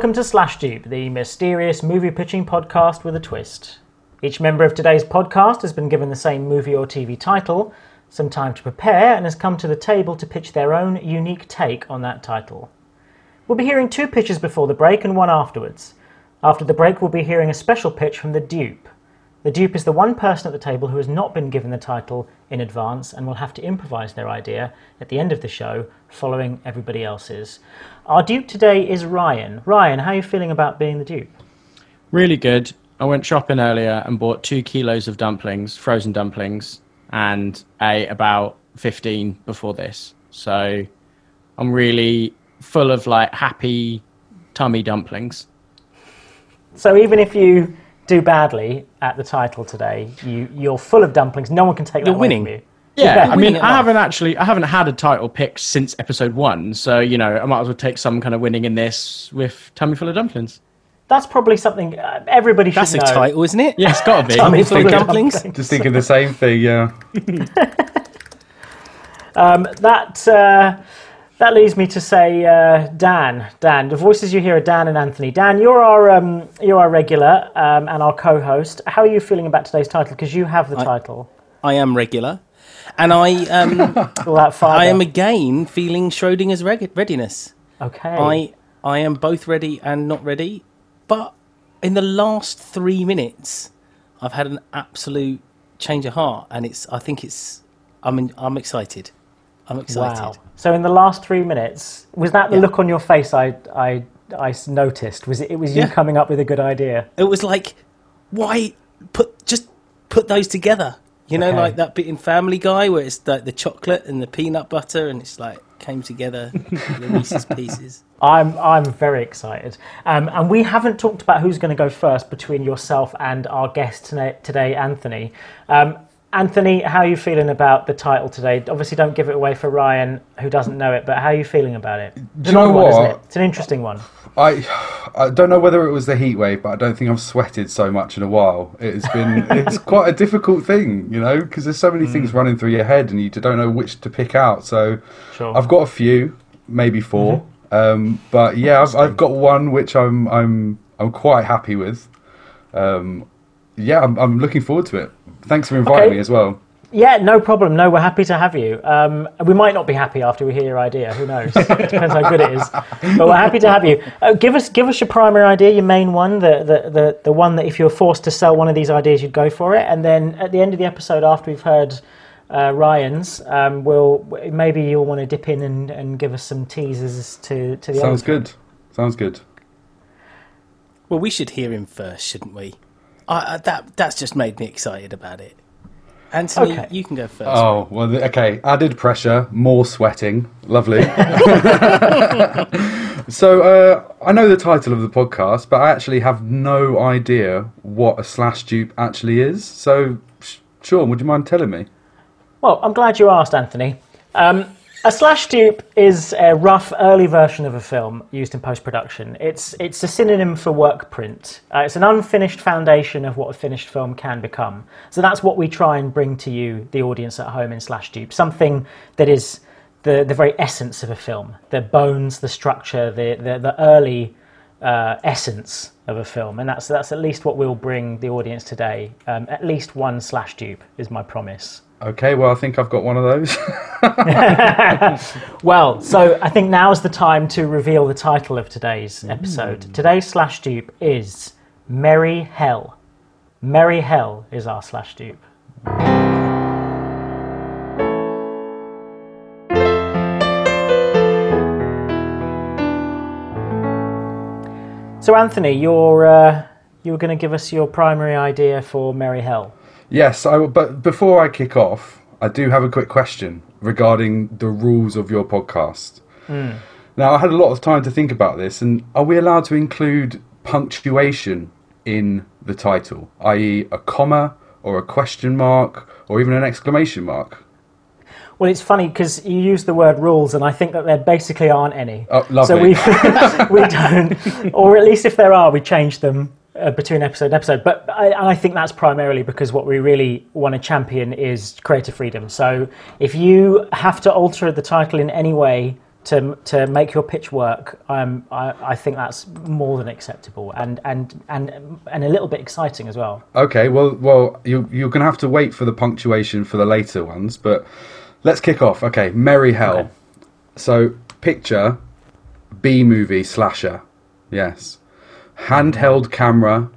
Welcome to Slashdupe, the mysterious movie pitching podcast with a twist. Each member of today's podcast has been given the same movie or TV title, some time to prepare, and has come to the table to pitch their own unique take on that title. We'll be hearing two pitches before the break and one afterwards. After the break, we'll be hearing a special pitch from the dupe. The dupe is the one person at the table who has not been given the title in advance and will have to improvise their idea at the end of the show, following everybody else's. Our dupe today is Ryan. Ryan, how are you feeling about being the dupe? Really good. I went shopping earlier and bought two kilos of dumplings, frozen dumplings, and ate about 15 before this. So I'm really full of like happy tummy dumplings. So even if you do badly at the title today, you, you're full of dumplings. No one can take that You're away winning. from you. Yeah, I mean, I haven't actually, I haven't had a title pick since episode one, so you know, I might as well take some kind of winning in this with tummy full of dumplings. That's probably something uh, everybody should That's a know. title, isn't it? Yeah, it's got to be. Tummy full of full of dumplings. Just thinking the same thing, yeah. That uh, that leads me to say, uh, Dan. Dan, the voices you hear are Dan and Anthony. Dan, you're our um, you're our regular um, and our co-host. How are you feeling about today's title? Because you have the title. I am regular, and I um, All that. I am again feeling Schrodinger's reg- readiness. okay. I I am both ready and not ready, but in the last three minutes, I've had an absolute change of heart, and it's I think it's I'm in, I'm excited. I'm excited. Wow. So in the last three minutes, was that the Yeah. look on your face I, I, I noticed? Was it? It was you Yeah. coming up with a good idea. It was like, why put just put those together? You know, Okay. like that bit in Family Guy where it's like the chocolate and the peanut butter, and it's like came together, the Reese's Pieces. I'm I'm very excited. Um, and we haven't talked about who's going to go first between yourself and our guest today, Anthony. Um, Anthony, how are you feeling about the title today? Obviously, don't give it away for Ryan, who doesn't know it. But how are you feeling about it? It's you know an one, isn't what? it? It's an interesting one. I I don't know whether it was the heat wave, but I don't think I've sweated so much in a while. It's been it's quite a difficult thing, you know, because there's so many things running through your head and you don't know which to pick out. So Sure. I've got a few, maybe 4 um, but yeah, I've, I've got one which I'm I'm I'm quite happy with. Um, yeah, I'm, I'm looking forward to it. Thanks for inviting Okay. me as well. Yeah, no problem. No, we're happy to have you. Um, we might not be happy after we hear your idea. Who knows? it depends how good it is. But we're happy to have you. Uh, give us, give us your primary idea, your main one, the, the, the, the one that if you were forced to sell one of these ideas, you'd go for it. And then at the end of the episode, after we've heard uh, Ryan's, um, we'll maybe you'll want to dip in and, and give us some teasers to to the Sounds good. Sounds good. Well, we should hear him first, shouldn't we? I, I, that that's just made me excited about it. Anthony, Okay. you can go first. Oh well, th- okay. Added pressure, more sweating. Lovely. so uh, I know the title of the podcast, but I actually have no idea what a slash dupe actually is. So, Sean, would you mind telling me? Well, I'm glad you asked, Anthony. Um, a slash dupe is a rough early version of a film used in post production. It's it's a synonym for work print. Uh, it's an unfinished foundation of what a finished film can become. So that's what we try and bring to you, the audience at home, in slash dupe. Something that is the the very essence of a film, the bones, the structure, the the, the early uh, essence of a film, and that's that's at least what we'll bring the audience today. Um, at least one slash dupe is my promise. Okay, well I think I've got one of those. Well, so I think now is the time to reveal the title of today's episode. Today's slash dupe is Merry Hell. Merry Hell is our slash dupe. So, Anthony, you're uh, you were going to give us your primary idea for Merry Hell. Yes, I. will- But before I kick off, I do have a quick question regarding the rules of your podcast. Hmm. Now, I had a lot of time to think about this, and are we allowed to include punctuation in the title, i.e., a comma or a question mark or even an exclamation mark? Well, it's funny because you use the word rules, and I think that there basically aren't any. Oh, So lovely. we we don't, or at least if there are, we change them uh, between episode and episode. But I, I think that's primarily because what we really want to champion is creative freedom. So if you have to alter the title in any way to to make your pitch work, um, I, I think that's more than acceptable and and and and a little bit exciting as well. Okay, well, well, you you're gonna have to wait for the punctuation for the later ones, but let's kick off. Okay, Merry Hell. Okay. So picture B movie slasher. Yes, handheld camera,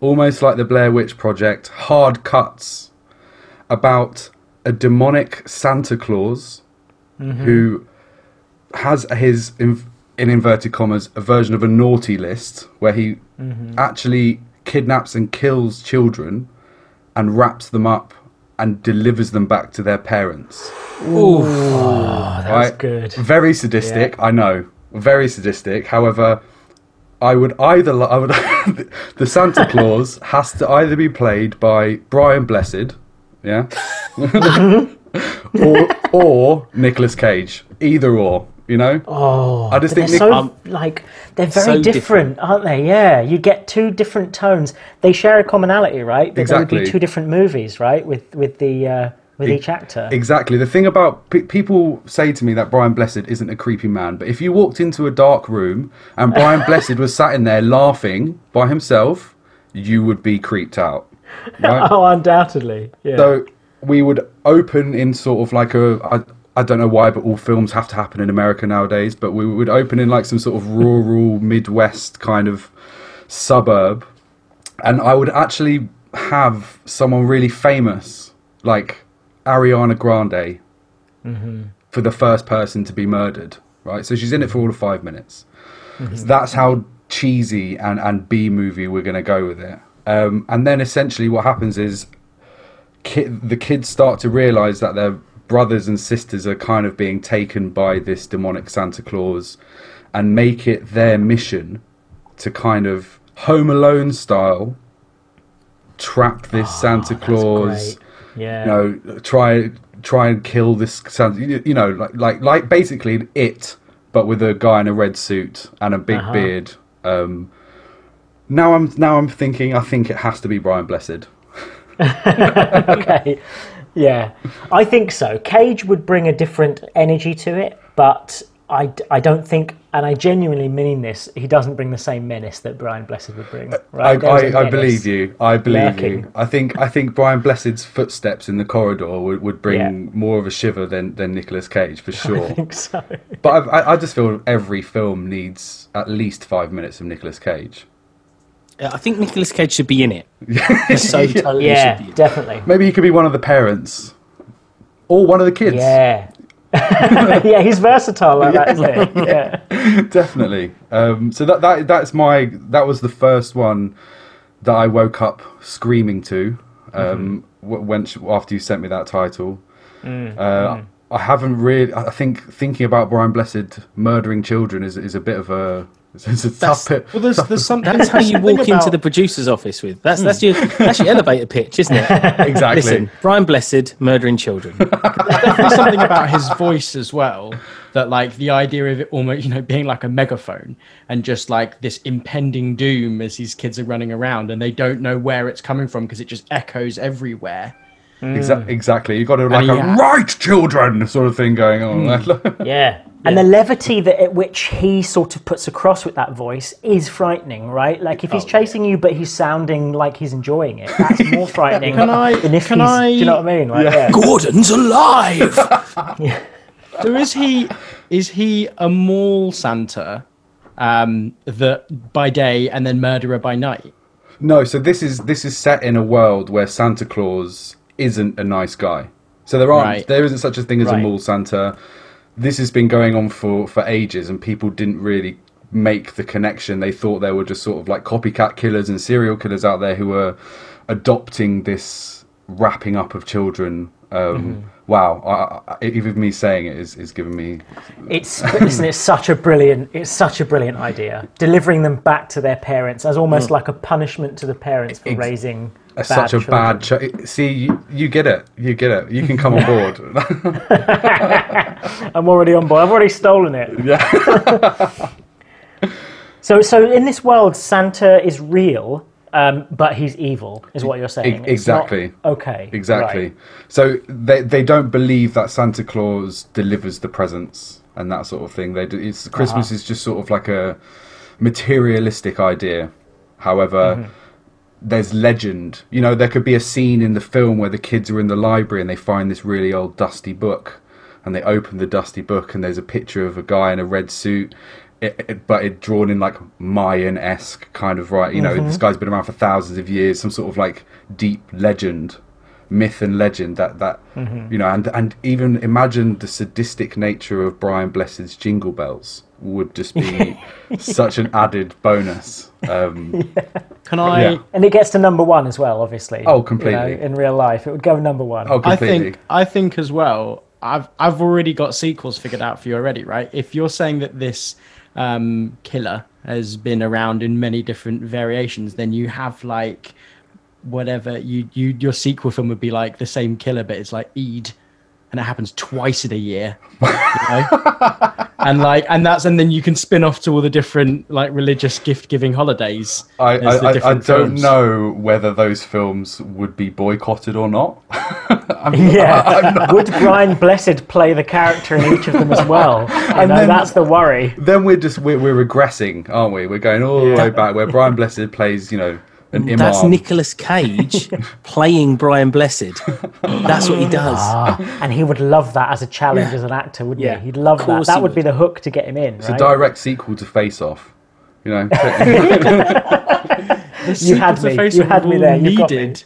almost like the Blair Witch Project. Hard cuts about a demonic Santa Claus mm-hmm. who has his in, in inverted commas a version of a naughty list where he mm-hmm. actually kidnaps and kills children and wraps them up and delivers them back to their parents. Oh, ah, that's right? good. Very sadistic, I know. Very sadistic. However, I would either I would the Santa Claus has to either be played by Brian Blessed, yeah, or or Nicolas Cage. Either or, you know. Oh, I just think they're Nick- so Um, like they're very so different, different. aren't they? Yeah, you get two different tones. They share a commonality, right? But They Exactly. would be two different movies, right? With with the uh, with E- each actor. Exactly. The thing about pe- people say to me that Brian Blessed isn't a creepy man, but if you walked into a dark room and Brian Blessed was sat in there laughing by himself, you would be creeped out. Right? oh, undoubtedly. Yeah. So we would open in sort of like a I, I don't know why, but all films have to happen in America nowadays. But we would open in like some sort of rural Midwest kind of suburb, and I would actually have someone really famous like Ariana Grande mm-hmm. for the first person to be murdered. Right, so she's in it for all of five minutes. Mm-hmm. So that's how cheesy and, and B movie we're going to go with it. Um, and then essentially what happens is ki- the kids start to realize that their brothers and sisters are kind of being taken by this demonic Santa Claus and make it their mission to kind of Home Alone style trap this ah, Santa Claus. Yeah. you know try try and kill this you you know like like like basically it but with a guy in a red suit and a big Uh-huh. beard um now i'm now i'm thinking i think it has to be brian blessed okay. Yeah, I think so. Cage would bring a different energy to it, but I, I don't think, and I genuinely mean this, he doesn't bring the same menace that Brian Blessed would bring. I, Right? There's a I, I menace. believe you. I believe lurking. you. I think I think Brian Blessed's footsteps in the corridor would, would bring Yeah. more of a shiver than than Nicolas Cage for I sure. think so. but I, I, I just feel every film needs at least five minutes of Nicolas Cage. Uh, I think Nicolas Cage should be in it. He so totally Yeah, should be. in definitely. Maybe he could be one of the parents or one of the kids. Yeah. yeah, he's versatile like that, isn't he? Yeah. definitely. Um, so that that that's my that was the first one that I woke up screaming to um, w when after you sent me that title. uh, I haven't really. I think thinking about Brian Blessed murdering children is is a bit of a it's a tough bit. Well, there's there's something. That's how you something walk into the producer's office with. That's that's your that's your elevator pitch, isn't it? Exactly. Listen, Brian Blessed murdering children. There's something about his voice as well that like the idea of it almost you know being like a megaphone and just like this impending doom as these kids are running around and they don't know where it's coming from because it just echoes everywhere Exa- exactly. You've got to like And a yeah. right children sort of thing going on. Hmm. Yeah. And the levity that at which he sort of puts across with that voice is frightening, right? Like if he's chasing you, but he's sounding like he's enjoying it, that's more frightening Can I- than if can he's. I- Do you know what I mean? Like, yeah. Gordon's alive. so is he is he a mall santa um that by day and then murderer by night No, so this is this is set in a world where Santa Claus isn't a nice guy. So there aren't Right. there isn't such a thing as a mall Santa. This has been going on for for ages, and people didn't really make the connection. They thought there were just sort of like copycat killers and serial killers out there who were adopting this wrapping up of children. Um, Wow, I, I, even me saying it is, is giving me It's listen, it's such a brilliant it's such a brilliant idea. Delivering them back to their parents as almost like a punishment to the parents for Ex- raising a, such a children. bad. Ch- See, you, you get it. You get it. You can come on board. I'm already on board. I've already stolen it. yeah. So, so in this world, Santa is real, um, but he's evil, is what you're saying. E- It's not- exactly. okay. Exactly. right. So they they don't believe that Santa Claus delivers the presents and that sort of thing. They do, it's Christmas Uh-huh. is just sort of like a materialistic idea. However, Mm-hmm. There's legend. You know, there could be a scene in the film where the kids are in the library and they find this really old dusty book, and they open the dusty book and there's a picture of a guy in a red suit. It, it, but it drawn in like Mayan esque kind of right, you know. Mm-hmm. This guy's been around for thousands of years, some sort of like deep legend myth and legend that that Mm-hmm. you know and and even imagine the sadistic nature of Brian Blessed's jingle bells would just be such an added bonus um Can I? Yeah. And it gets to number one as well, obviously. Oh, you know, completely. in real life, it would go number one. oh I think I think as well. I've I've already got sequels figured out for you already, right? If you're saying that this um, killer has been around in many different variations, then you have like whatever you you your sequel film would be like the same killer, but it's like Eid, and it happens twice in a year, you know? and like and that's and then you can spin off to all the different like religious gift giving holidays. I, I, I, I don't films. know whether those films would be boycotted or not. Yeah. Would Brian Blessed play the character in each of them as well? You And know, then- that's the worry. then we're just we're, we're regressing, aren't we? We're going all the way back where Brian Blessed plays, you know, an imam. That's Nicolas Cage playing Brian Blessed. That's what he does. Ah, and he would love that as a challenge as an actor, wouldn't Yeah, he? He'd love that. That he would be the hook to get him in, It's a direct sequel to Face Off. You know, You had sequels me. Face You had me there. You got me. needed.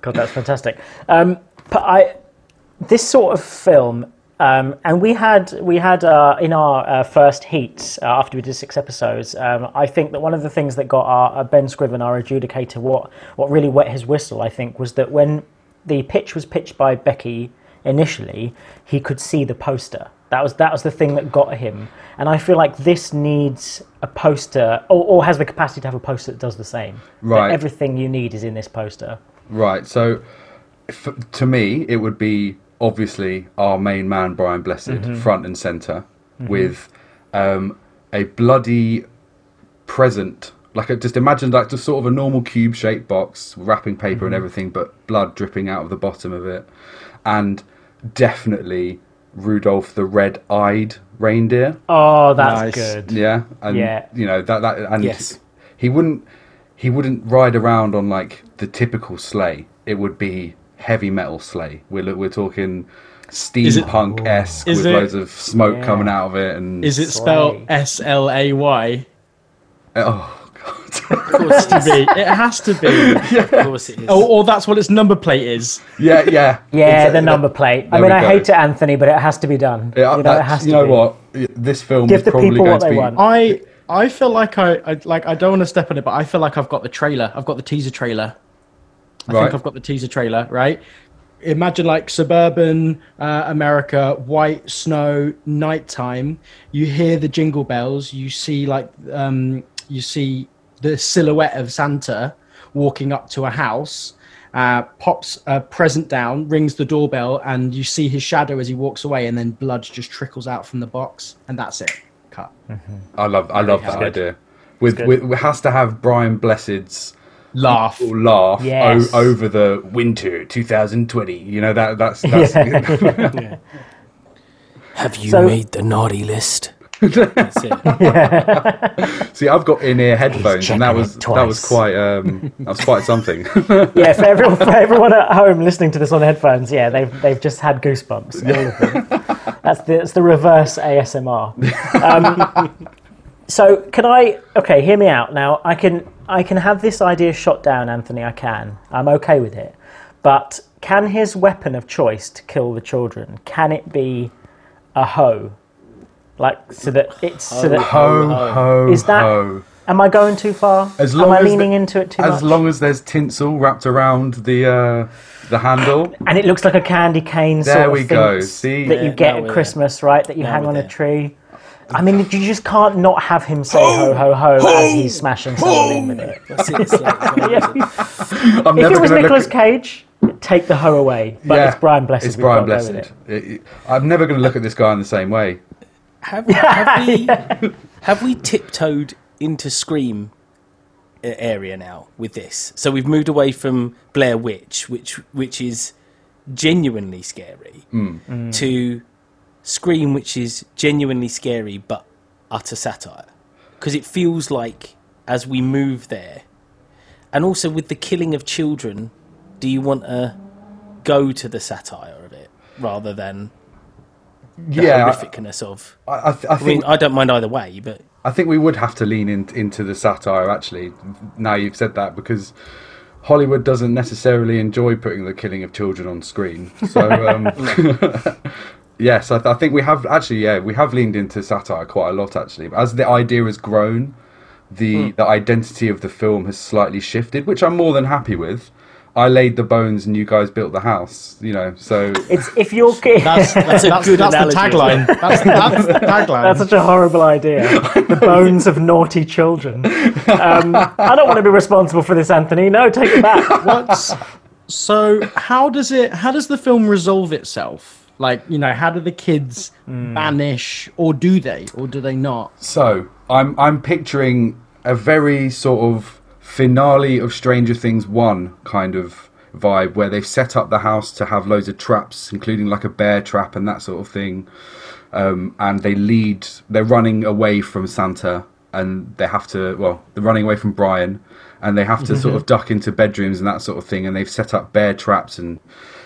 God, that's fantastic. Um, but I, this sort of film, um, and we had we had uh, in our uh, first heats uh, after we did six episodes. Um, I think that one of the things that got our uh, Ben Scriven, our adjudicator, what what really wet his whistle, I think, was that when the pitch was pitched by Becky initially, he could see the poster. That was that was the thing that got him. And I feel like this needs a poster, or, or has the capacity to have a poster that does the same. That Right. everything you need is in this poster. Right. So, f- to me, it would be obviously our main man, Brian Blessed, Mm-hmm. front and center with um, a bloody present. Like, a, just imagine like just sort of a normal cube shaped box, wrapping paper Mm-hmm. and everything, but blood dripping out of the bottom of it. And definitely Rudolph the red eyed reindeer. Oh, that's Nice. good. Yeah, and Yeah. you know that that and Yes. he wouldn't he wouldn't ride around on like the typical sleigh. It would be heavy metal sleigh. We're lo- we're talking steampunk esque with it- loads of smoke Yeah. coming out of it and Is it spelled S L A Y? Eh, oh god Of course it To be. It has to be. Yeah. Of course it is. or, or that's what its number plate is. yeah yeah Yeah, It's- the number plate. I mean, I hate it, Anthony, but it has to be done. Yeah, you know, it that- has to you know be. what this film Give is the probably people going what to they be want. I I feel like I, I like I don't want to step on it, but I feel like I've got the trailer. I've got the teaser trailer. I Right. think I've got the teaser trailer. Right. Imagine like suburban uh, America, white snow, nighttime. You hear the jingle bells. You see like um, you see the silhouette of Santa walking up to a house. Uh, pops a present down, rings the doorbell, and you see his shadow as he walks away, and then blood just trickles out from the box, and that's it. Cut. I love I love that idea with, with it has to have Brian Blessed's Laugh. Or laugh Yes. o- over the winter 2020 you know that that's that's Have you So- made the naughty list? That's it. See, I've got in-ear headphones, and that was that was quite um, that was quite something. Yeah, for everyone, for everyone at home listening to this on headphones, yeah, they've they've just had goosebumps. All of them. That's the that's the reverse ASMR. Um, so can I? Okay, hear me out. Now I can I can have this idea shot down, Anthony. I can. I'm okay with it. But can his weapon of choice to kill the children can it be a hoe? Like so that it's so that ho ho Is that- ho. Am I going too far? As Am long I as leaning the- into it too As much? long as there's tinsel wrapped around the uh, the handle. and it looks like a candy cane There sort we of go, see? that you Yeah, get now at we're Christmas, right? That you Now hang we're on a there. tree. I mean, you just can't not have him say ho ho ho as he's smashing someone in with it. That's it. It's like, what is? I'm If never it was gonna Nicolas look. Cage, take the ho away. But it's Brian Blessed. It's we've Brian got to go Blessed. with it. It- it- I'm never going to look at this guy in the same way. Have, have we have we tiptoed into Scream a- area now with this. So we've moved away from Blair Witch, which which is genuinely scary, hmm. mm. to Scream, which is genuinely scary but utter satire. Because it feels like as we move there, and also with the killing of children, do you want to go to the satire of it rather than the yeah, I, horrificness of? I, I, I I mean, think I don't mind either way, but I think we would have to lean in, into the satire actually. Now you've said that because Hollywood doesn't necessarily enjoy putting the killing of children on screen. So um, yes, I, th- I think we have actually yeah we have leaned into satire quite a lot actually. As the idea has grown, the the identity of the film has slightly shifted, which I'm more than happy with. I laid the bones and you guys built the house, you know. So It's if your kid. That's that's, a that's, good that's the tagline. That's, that's the tagline. That's such a horrible idea. The bones of naughty children. Um, I don't want to be responsible for this, Anthony. No, take it back. What's so? How does it? How does the film resolve itself? Like you know, how do the kids vanish, or do they, or do they not? So I'm I'm picturing a very sort of finale of Stranger Things one kind of vibe where they've set up the house to have loads of traps, including like a bear trap and that sort of thing. Um, and they lead they're running away from Santa and they have to well, they're running away from Brian and they have to sort of duck into bedrooms and that sort of thing and they've set up bear traps and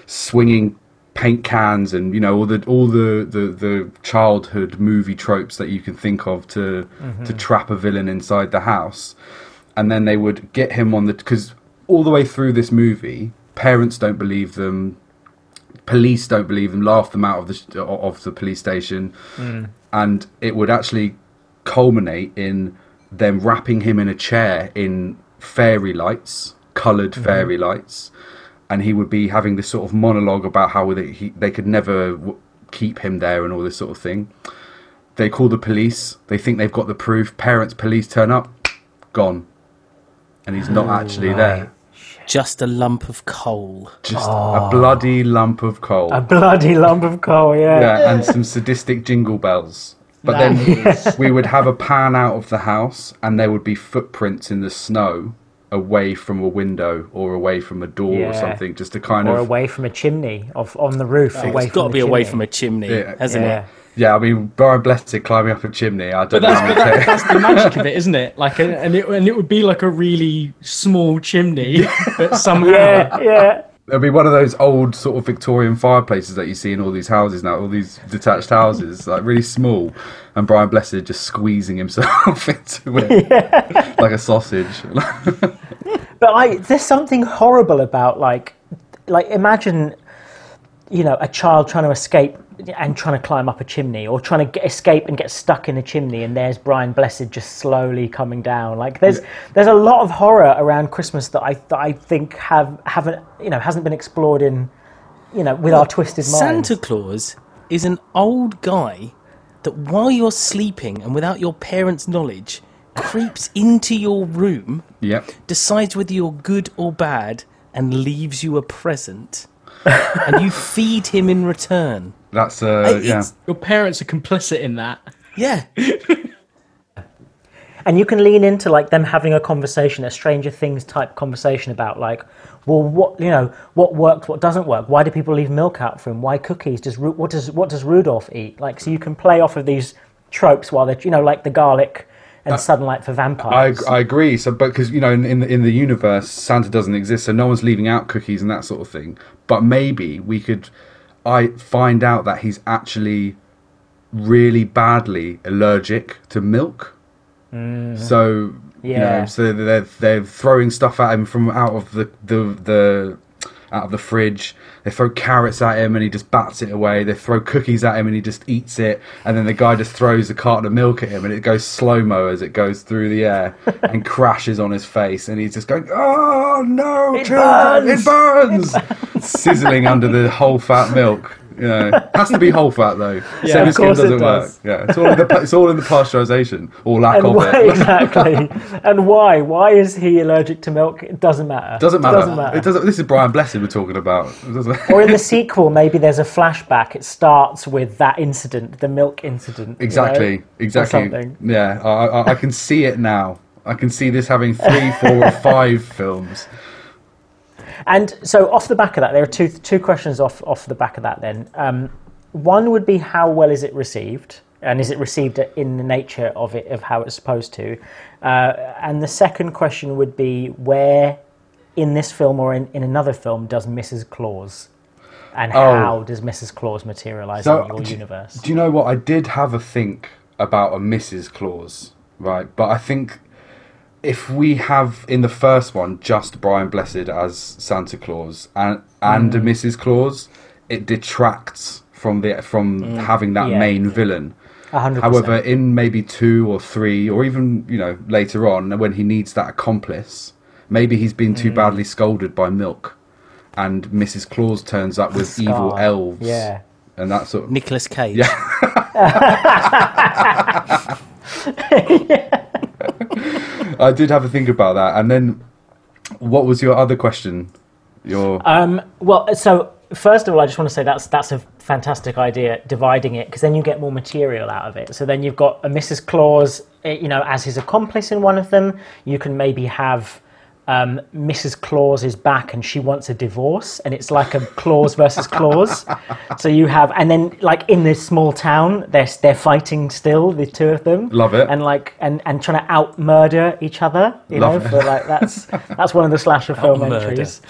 swinging paint cans and you know all the all the the, the childhood movie tropes that you can think of to to mm-hmm. trap a villain inside the house. And then they would get him on the because all the way through this movie parents don't believe them police don't believe them laugh them out of the of the police station. Mm. And it would actually culminate in them wrapping him in a chair in fairy lights colored mm-hmm. fairy lights and he would be having this sort of monologue about how they, he, they could never w- keep him there and all this sort of thing. They call the police. They think they've got the proof. Parents, police turn up, gone, and he's not actually there. just a lump of coal. Just a ah. bloody lump of coal. A bloody lump of coal, yeah. yeah, and some sadistic jingle bells. But then we would have a pan out of the house, and there would be footprints in the snow away from a window or away from a door or something, just to kind Or of away from a chimney, off on the roof. away It's got to from be the away from a chimney, Yeah. hasn't Yeah. it? Yeah, I mean, Brian Blessed climbing up a chimney. I don't But that's, know. but that, that's the magic of it, isn't it? Like, and it and it would be like a really small chimney, but somehow Yeah, yeah. It'd be one of those old sort of Victorian fireplaces that you see in all these houses now, all these detached houses, like really small, and Brian Blessed just squeezing himself into it like a sausage. But I, there's something horrible about like, like imagine, you know, a child trying to escape and trying to climb up a chimney, or trying to get, escape and get stuck in a chimney, and there's Brian Blessed just slowly coming down. Like there's there's a lot of horror around Christmas that I that I think have haven't you know hasn't been explored in, you know, with our twisted minds. Santa Claus is an old guy that while you're sleeping and without your parents' knowledge creeps into your room, yep. decides whether you're good or bad, and leaves you a present. And you feed him in return. That's uh, yeah. Your parents are complicit in that. Yeah. and you can lean into like them having a conversation a stranger things type conversation about like well what you know what works what doesn't work why do people leave milk out for him why cookies does Ru- what does what does rudolph eat like so you can play off of these tropes while they're you know like the garlic and sunlight for I, vampires I agree. So, but because you know, in, in the in the universe, Santa doesn't exist, so no one's leaving out cookies and that sort of thing. But maybe we could, I find out that he's actually really badly allergic to milk. Mm-hmm. So you Yeah. know, so they're they're throwing stuff at him from out of the the the out of the fridge. They throw carrots at him and he just bats it away. They throw cookies at him and he just eats it. And then the guy just throws a carton of milk at him and it goes slow mo as it goes through the air and crashes on his face. And he's just going, "Oh no, It children, burns! it burns!" Sizzling under the whole fat milk. You know, has to be whole fat though. Yeah, Semi skim doesn't work. Yeah, it's all in the it's all in the pasteurization or lack And of why it. exactly? and why? Why is he allergic to milk? It doesn't matter. Doesn't matter. Doesn't matter. It doesn't. This is Brian Blessed we're talking about. Or in the sequel, maybe there's a flashback. It starts with that incident, the milk incident. you Exactly, know? exactly. Yeah, I, I, I can see it now. I can see this having three, four, or five films. And so, off the back of that, there are two two questions off off the back of that. Then, um, one would be how well is it received, and is it received in the nature of it of how it's supposed to? Uh, and the second question would be where in this film or in, in another film does Mrs. Claus, and Oh. how does Mrs. Claus materialize So, in your d- universe? Do you know what? I did have a think about a Mrs. Claus, right? But I think if we have in the first one just Brian Blessed as Santa Claus and and a Mm. Mrs. Claus, it detracts from the from having that Mm. Yeah. main villain. A hundred However, in maybe two or three, or even you know later on, when he needs that accomplice, maybe he's been Mm. too badly scolded by Milk, and Mrs. Claus turns up with evil elves, Yeah. and that sort of. Nicolas Cage. I did have a think about that, and then what was your other question? Your Um, well, so first of all, I just want to say that's that's a fantastic idea, dividing it, because then you get more material out of it. So then you've got a Mrs. Claus, eh, you know, as his accomplice in one of them. You can maybe have um, Mrs. Claus is back and she wants a divorce, and it's like a clause versus clause. So you have, and then like in this small town, they're they're fighting still, the two of them. Love it. And like and and trying to out murder each other. You Love know, it. for like that's that's one of the slasher film entries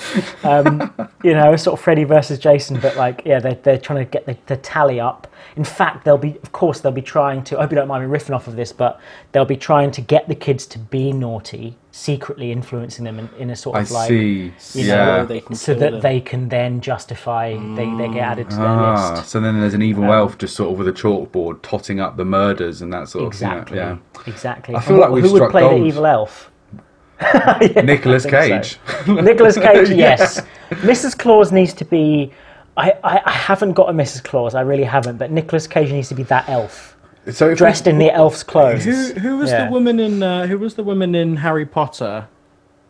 um, you know, sort of Freddy versus Jason, but like, yeah, they're, they're trying to get the, the tally up. In fact, they'll be, of course, they'll be trying to, I hope you don't mind me riffing off of this, but they'll be trying to get the kids to be naughty, secretly influencing them in, in a sort I of like, see. you yeah. know, they so that them. they can then justify, they, they get added to their Ah, list. so then there's an Um, evil elf just sort of with a chalkboard totting up the murders and that sort Exactly. of yeah. Exactly. I feel And like we've Who would play gold. the evil elf? yeah. Nicolas Cage. so. Nicolas Cage, yes. Mrs. Claus needs to be. I, I, I haven't got a Mrs. Claus, I really haven't, but Nicolas Cage needs to be that elf. So if Dressed in the elf's clothes. Who who was Yeah. the woman in uh, who was the woman in Harry Potter?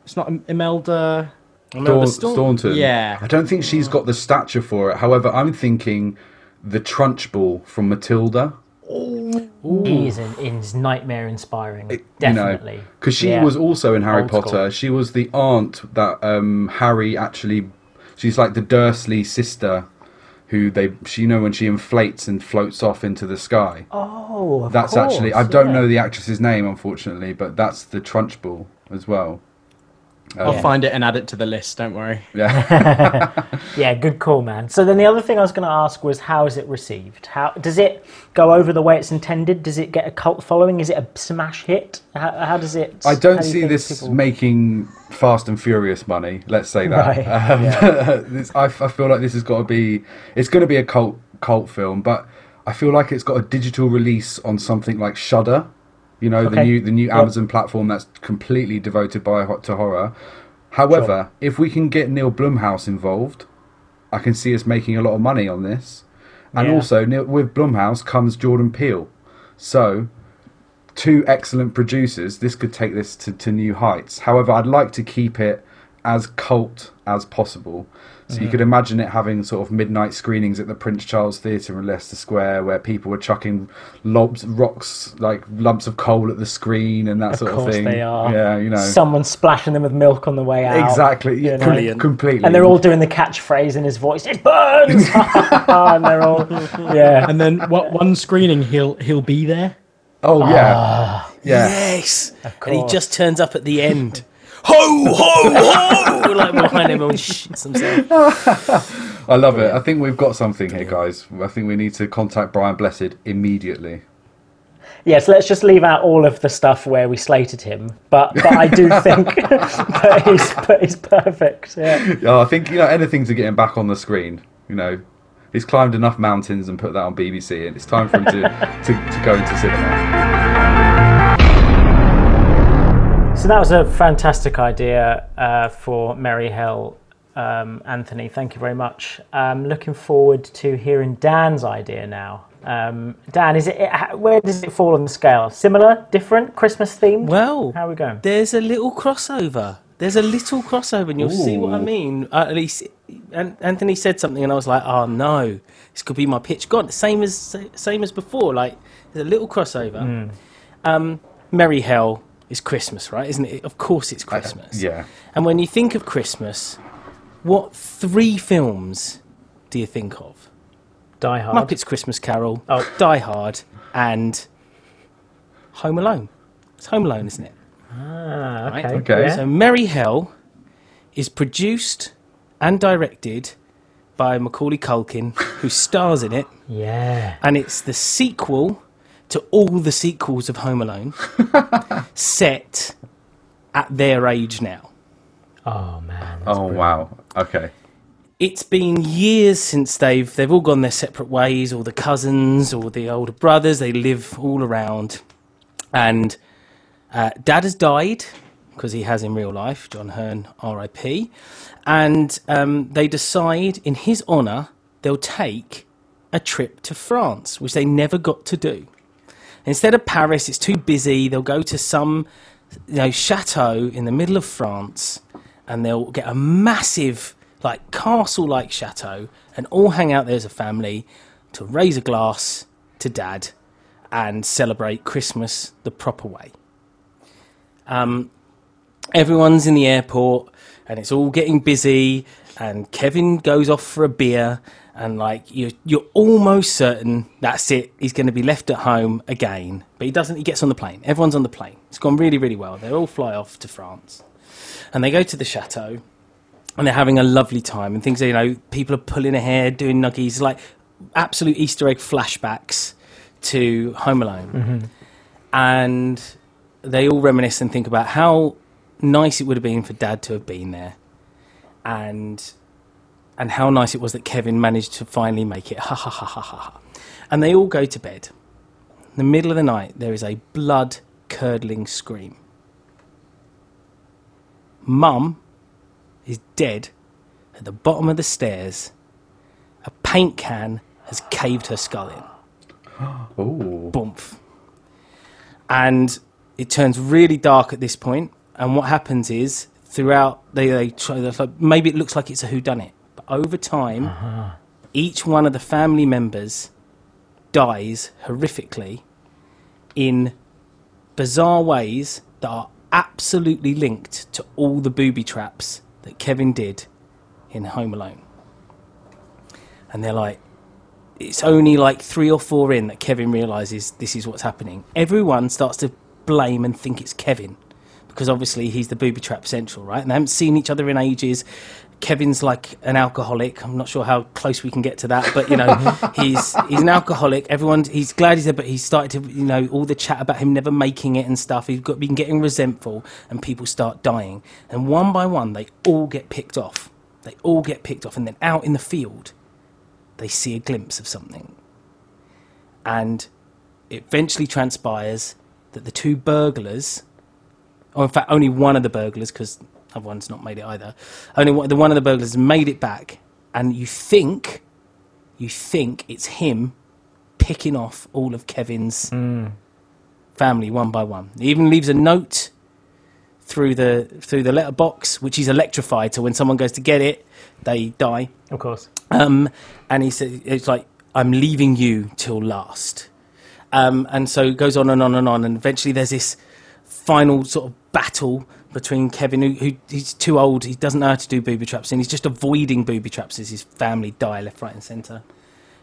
It's not Im- Imelda. Dawn, Staun- Staunton. Yeah. I don't think she's got the stature for it. However, I'm thinking the Trunchbull from Matilda. He is in, in nightmare inspiring. Definitely. Because she Yeah. was also in Harry Old Potter. school. She was the aunt that um, Harry actually. She's like the Dursley sister, who they. She you know when she inflates and floats off into the sky. Oh, of that's course, actually. I don't yeah. know the actress's name, unfortunately, but that's the Trunchbull as well. I'll find it and add it to the list. Don't worry. Yeah. Yeah, good call, man. So then the other thing I was going to ask was how is it received? How does it go over the way it's intended? Does it get a cult following? Is it a smash hit? How, how does it? I don't do see this people- making Fast and Furious money. Let's say that. Right, Um, this, I, I feel like this has got to be. It's going to be a cult cult film, but I feel like it's got a digital release on something like Shudder. You know, the new the new Yep. Amazon platform that's completely devoted by to horror. However, if we can get Neil Blumhouse involved, I can see us making a lot of money on this. And Yeah. also, Neil, with Blumhouse comes Jordan Peele. So, two excellent producers. This could take this to, to new heights. However, I'd like to keep it as cult as possible. So you could imagine it having sort of midnight screenings at the Prince Charles Theatre in Leicester Square, where people were chucking lobs, rocks, like lumps of coal at the screen and that Of sort course of thing. they are. Yeah, you know. Someone splashing them with milk on the way out. exactly. you Yeah, know. com- Brilliant. completely. And they're all doing the catchphrase in his voice. It burns. and they're all yeah. And then what one screening he'll he'll be there. Oh yeah, ah. yeah. Yes. And he just turns up at the end. Ho, ho, ho! Like behind him and shits himself. I love it. I think we've got something here, guys. I think we need to contact Brian Blessed immediately. Yes, let's just leave out all of the stuff where we slated him. But but I do think that he's but he's perfect. Yeah. Yeah, I think you know anything to get him back on the screen. You know, he's climbed enough mountains and put that on BBC, and it's time for him to, to, to go into cinema. So that was a fantastic idea uh, for Merry Hell, um, Anthony. Thank you very much. Um, looking forward to hearing Dan's idea now. Um, Dan, is it it- where does it fall on the scale? Similar, different, Christmas themed? Well, How are we going? there's a little crossover. There's a little crossover, and you'll see what I mean. Uh, at least, An- Anthony said something, and I was like, "Oh no, this could be my pitch." God, same as same as before. Like, there's a little crossover. Um, Merry Hell is Christmas, right? Isn't it? Of course, it's Christmas. Yeah. And when you think of Christmas, what three films do you think of? Die Hard. Muppets Christmas Carol, Oh. Die Hard, and Home Alone. It's Home Alone, isn't it? Ah, Right. okay. Okay. yeah. So Merry Hell is produced and directed by Macaulay Culkin, who stars in it, yeah. and it's the sequel to all the sequels of Home Alone, set at their age now. Oh man. Oh brilliant. wow. Okay. It's been years since they've they've all gone their separate ways, all the cousins, all the older brothers. They live all around, and uh, Dad has died because he has in real life. John Heard, R.I.P. And um, they decide, in his honour, they'll take a trip to France, which they never got to do. Instead of Paris, it's too busy. They'll go to some you know, chateau in the middle of France and they'll get a massive, like, castle like chateau and all hang out there as a family to raise a glass to dad and celebrate Christmas the proper way. Um, everyone's in the airport and it's all getting busy and Kevin goes off for a beer and like you're you're almost certain that's it. He's going to be left at home again. But he doesn't he gets on the plane. Everyone's on the plane. It's gone really really well. They all fly off to France. And they go to the chateau and they're having a lovely time and things you know people are pulling ahead doing nuggies like absolute easter egg flashbacks to home alone. Mm-hmm. And they all reminisce and think about how nice it would have been for dad to have been there. And and how nice it was that Kevin managed to finally make it ha ha ha ha ha ha and they all go to bed in the middle of the night there is a blood curdling scream mum is dead at the bottom of the stairs a paint can has caved her skull in Oh. boomf. And it turns really dark at this point. And what happens is, throughout, they, they try, like, maybe it looks like it's a whodunit. Over time, uh-huh. each one of the family members dies horrifically in bizarre ways that are absolutely linked to all the booby traps that Kevin did in Home Alone. And they're like, it's only like three or four in that Kevin realizes this is what's happening. Everyone starts to blame and think it's Kevin because obviously he's the booby trap central, right? And they haven't seen each other in ages. Kevin's like an alcoholic. I'm not sure how close we can get to that, but you know, he's he's an alcoholic. Everyone, he's glad he's there, but he's started to, you know, all the chat about him never making it and stuff. He's got been getting resentful, and people start dying. And one by one, they all get picked off. They all get picked off, and then out in the field, they see a glimpse of something. And it eventually transpires that the two burglars, or in fact, only one of the burglars, because other one's not made it either, only one, the one of the burglars made it back, and you think, you think it's him picking off all of Kevin's family one by one. He even leaves a note through the through the letterbox, which is electrified. So when someone goes to get it, they die. Of course. Um, and he says, it's like, I'm leaving you till last. Um, and so it goes on and on and on. And eventually there's this final sort of battle between Kevin, who, who he's too old, he doesn't know how to do booby traps, and he's just avoiding booby traps as his family die left, right, and centre.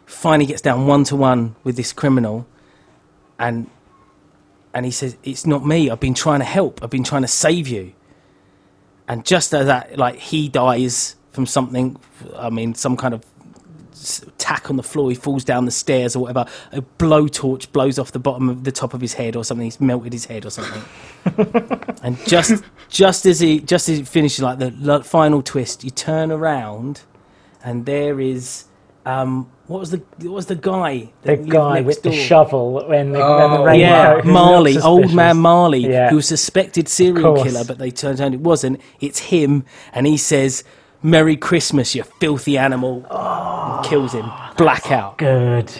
Finally gets down one to one with this criminal, and and he says, "It's not me. I've been trying to help. I've been trying to save you." And just as that, like he dies from something, I mean, some kind of tack on the floor. He falls down the stairs or whatever. A blowtorch blows off the bottom of the top of his head or something. He's melted his head or something. and just just as he just as it finishes, like the final twist, you turn around, and there is um, what was the what was the guy? The guy next with the shovel when the, when the Oh, raincoat. Yeah, Marley, old man Marley, Yeah. who was suspected serial killer, but they turned out it wasn't. It's him, and he says, Merry Christmas, you filthy animal. Kills him. Oh, Blackout. Good.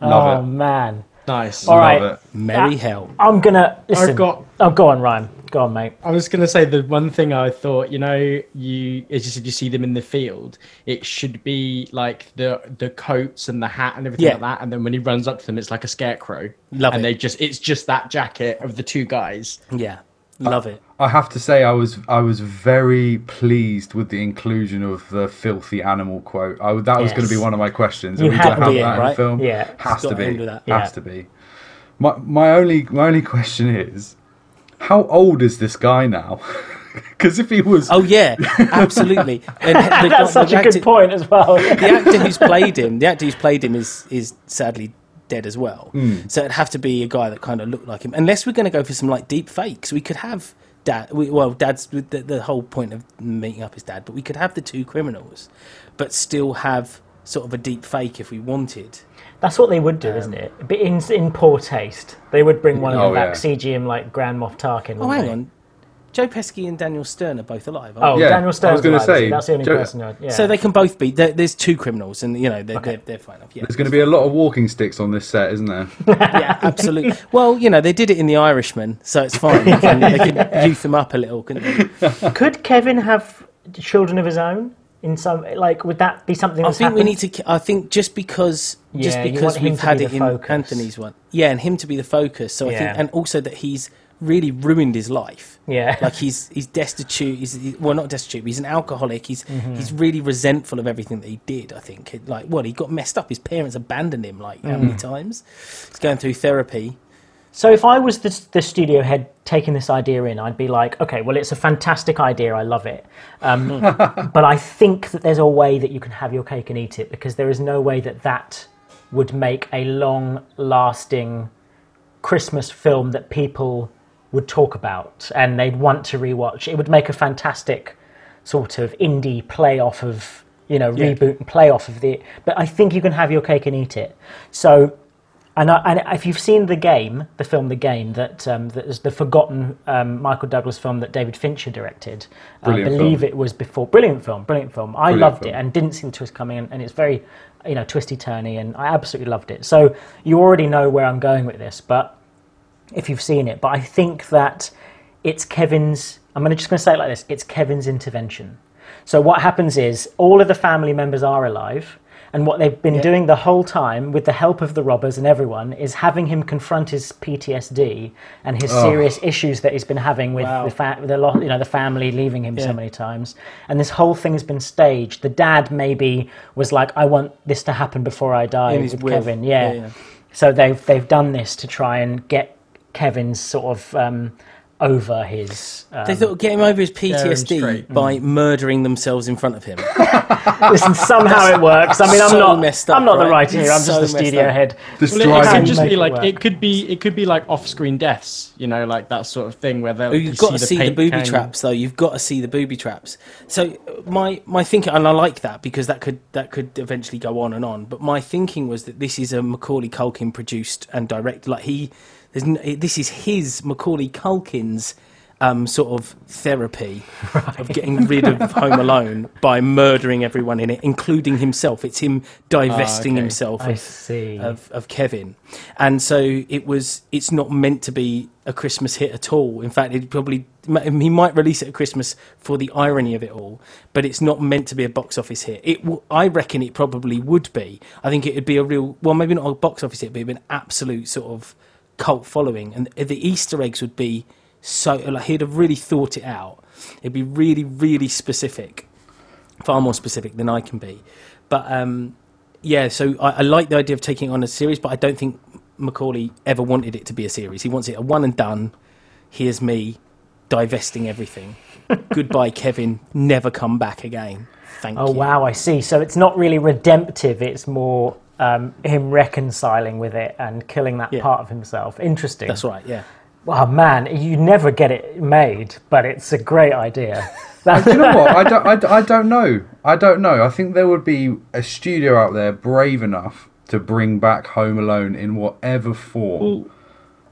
Love oh it. man. Nice. All right. Love it. Merry hell. I'm gonna listen. got- Oh, go on, Ryan. Go on, mate. I was gonna say the one thing I thought, you know, you as you said, you see them in the field. It should be like the the coats and the hat and everything Yeah. like that. And then when he runs up to them, it's like a scarecrow. Love and it. they just it's just that jacket of the two guys. Yeah. Love it. I have to say, I was I was very pleased with the inclusion of the filthy animal quote. I, that was going to be one of my questions. You Are we had going to to have be that it, in the right? film? Yeah. has to Got to be. end. Yeah. Has to be. My my only my only question is, how old is this guy now? Because if he was, Oh yeah, absolutely. And the, That's such the a actor, good point as well. The actor who's played him, the actor who's played him is is sadly dead as well. Hmm. So it'd have to be a guy that kind of looked like him. Unless we're going to go for some like deep fakes, we could have dad. We, well, dad's the, the whole point of meeting up his dad, but we could have the two criminals, but still have sort of a deep fake if we wanted. That's what they would do, um, isn't it? But in in poor taste, they would bring one of oh, them Oh, back, yeah. CG him like Grand Moff Tarkin. Oh, wouldn't hang they? on. Joe Pesci and Daniel Stern are both alive. Oh, Aren't Yeah, Daniel I was Stern's gonna alive, say, that's the only Joe- person. Who, yeah. So they can both be. There, there's two criminals, and you know they're they're, they're fine enough. Yeah, there's going to be a lot of walking sticks on this set, isn't there? yeah, absolutely. Well, you know they did it in The Irishman, so it's fine. They can, they can youth them up a little, couldn't they? Could Kevin have children of his own? In some like, would that be something? I That's think we need to. I think just because just Yeah, you because we've had be it the in focus. Anthony's one, yeah, and him to be the focus. So I think, and also that he's really ruined his life. Yeah. like he's he's destitute. He's he- well, not destitute. But he's an alcoholic. He's Mm-hmm. he's really resentful of everything that he did. I think, It- like, well, he got messed up. His parents abandoned him. Like how Mm. many times? He's going through therapy. So if I was the, the studio head taking this idea in, I'd be like, okay, well, it's a fantastic idea. I love it. Um, but I think that there's a way that you can have your cake and eat it because there is no way that that would make a long lasting Christmas film that people would talk about and they'd want to rewatch. It would make a fantastic sort of indie playoff of, you know, Yeah. reboot and playoff of the. But I think you can have your cake and eat it. So and, I, and if you've seen the game, the film The Game, that um, that is the forgotten um, Michael Douglas film that David Fincher directed, I believe film. it was before. Brilliant film, brilliant film. I Brilliant loved film. it and didn't see the twist coming, and, and it's very, you know, twisty turny, and I absolutely loved it. So you already know where I'm going with this, but if you've seen it, but I think that it's Kevin's. I'm gonna just going to say it like this: it's Kevin's intervention. So what happens is all of the family members are alive, and what they've been doing the whole time, with the help of the robbers and everyone, is having him confront his PTSD and his serious issues that he's been having with Wow. the fa- the lo- you know the family leaving him Yeah. so many times. And this whole thing's been staged. The dad maybe was like, "I want this to happen before I die." With. Kevin, yeah. Yeah, yeah. So they've they've done this to try and get Kevin's sort of um, over his. Um, They thought of getting over his PTSD straight. by murdering themselves in front of him. listen, somehow it works. I mean, I'm So not. messed up, I'm not the right? writer here. I'm It's just the studio up. head. Well, it, it driving- could just be like work. it could be it could be like off-screen deaths, you know, like that sort of thing where they'll Oh, you've got to see the paint booby can- traps, though. You've got to see the booby traps. So my my thinking, and I like that because that could that could eventually go on and on. But my thinking was that this is a Macaulay Culkin produced and directed. Like he, there's n- this is his Macaulay Culkin's um, sort of therapy of getting rid of Home Alone by murdering everyone in it, including himself. It's him divesting okay. himself of, of of Kevin, and so it was. It's not meant to be a Christmas hit at all. In fact, it probably he might release it at Christmas for the irony of it all, but it's not meant to be a box office hit. It, w- I reckon, it probably would be. I think it would be a real, well, maybe not a box office hit, but it'd be an absolute sort of cult following, and the Easter eggs would be so like he'd have really thought it out. It'd be really, really specific far more specific than I can be. But um, yeah, so I, I like the idea of taking on a series, but I don't think Macaulay ever wanted it to be a series. He wants it a one and done. Here's me divesting everything. Goodbye, Kevin. Never come back again. Thank oh you. wow, I see. So it's not really redemptive. It's more um, him reconciling with it and killing that Yeah. part of himself. Interesting. That's right. Yeah. Oh man, you never get it made, but it's a great idea. Do you know what? I don't, I, don't- I don't know. I don't know. I think there would be a studio out there brave enough to bring back Home Alone in whatever form. Well,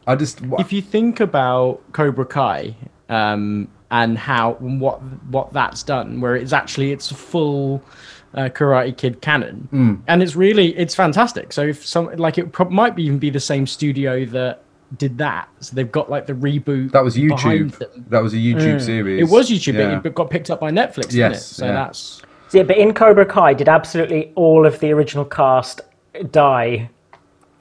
I just. if you think about Cobra Kai um, and how and what what that's done. Where it's actually it's a full uh, Karate Kid canon, Hmm. and it's really it's fantastic. So if some like it prob- might be even be the same studio that did that, so they've got like the reboot. That was YouTube. them. That was a YouTube series. It was YouTube, Yeah. but it got picked up by Netflix, didn't Yes, it? So yeah. that's Yeah, but in Cobra Kai, did absolutely all of the original cast die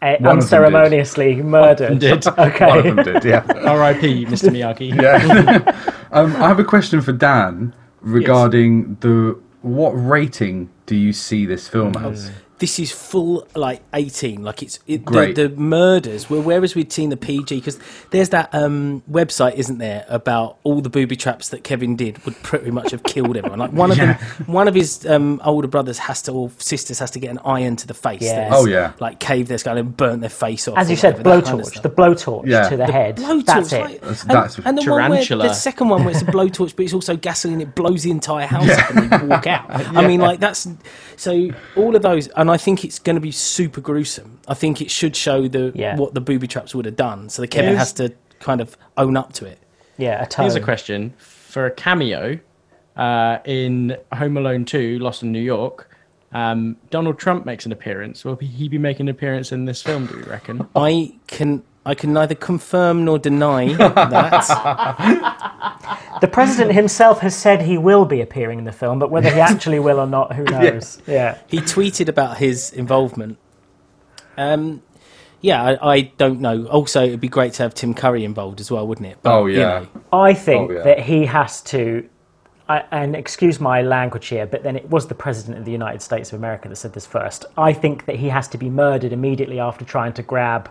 uh, One did. unceremoniously murdered? did. Okay. One of them did, yeah. R.I.P. Mr. Miyagi. yeah. um, I have a question for Dan regarding the what rating do you see this film as? Mm. This is full like 18 like it's it, Great. the, the murders where whereas we'd seen the pg because there's that um website isn't there about all the booby traps that kevin did would pretty much have killed everyone like one of them one of his um older brothers has to or sisters has to get an iron to the face Yeah. Oh, yeah. like cave their skull and burnt their face off As you said, whatever, that kind of blowtorch. the blowtorch Yeah. to the, The head. Blowtorch, That's it. like- That's- and, that's and the one where the second one where it's a blowtorch, but it's also gasoline. It blows the entire house up and they walk out. I mean, like that's so all of those, and I think it's going to be super gruesome. I think it should show the Yeah. what the booby traps would have done. So the Kevin Is- has to kind of own up to it. Yeah, a tone. Here's a question for a cameo uh, in Home Alone 2: Lost in New York. Um, Donald Trump makes an appearance. Will he be making an appearance in this film? Do you reckon? I can. I can neither confirm nor deny that. The president himself has said he will be appearing in the film, but whether he actually will or not, who knows? Yeah. He tweeted about his involvement. Um, yeah, I, I don't know. Also, it'd be great to have Tim Curry involved as well, wouldn't it? But, Oh you yeah. know, I think Oh, yeah. that he has to, I, and excuse my language here, but then it was the president of the United States of America that said this first. I think that he has to be murdered immediately after trying to grab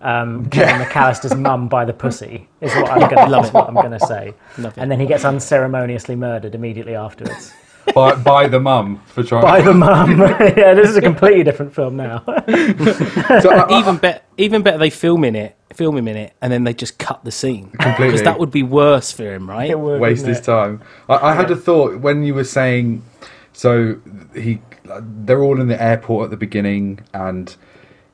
um, Kevin McAllister's mum by the pussy. Is what I'm going to it. what I'm going to say. Love it. And then he gets unceremoniously murdered immediately afterwards by, by the mum for trying. by the mum. yeah, this is a completely different film now. So I- I- even better, even better, they film in it, film him in it, and then they just cut the scene Completely. because that would be worse for him, right? It would, waste his it? time. I, I had a thought when you were saying, so he, they're all in the airport at the beginning, and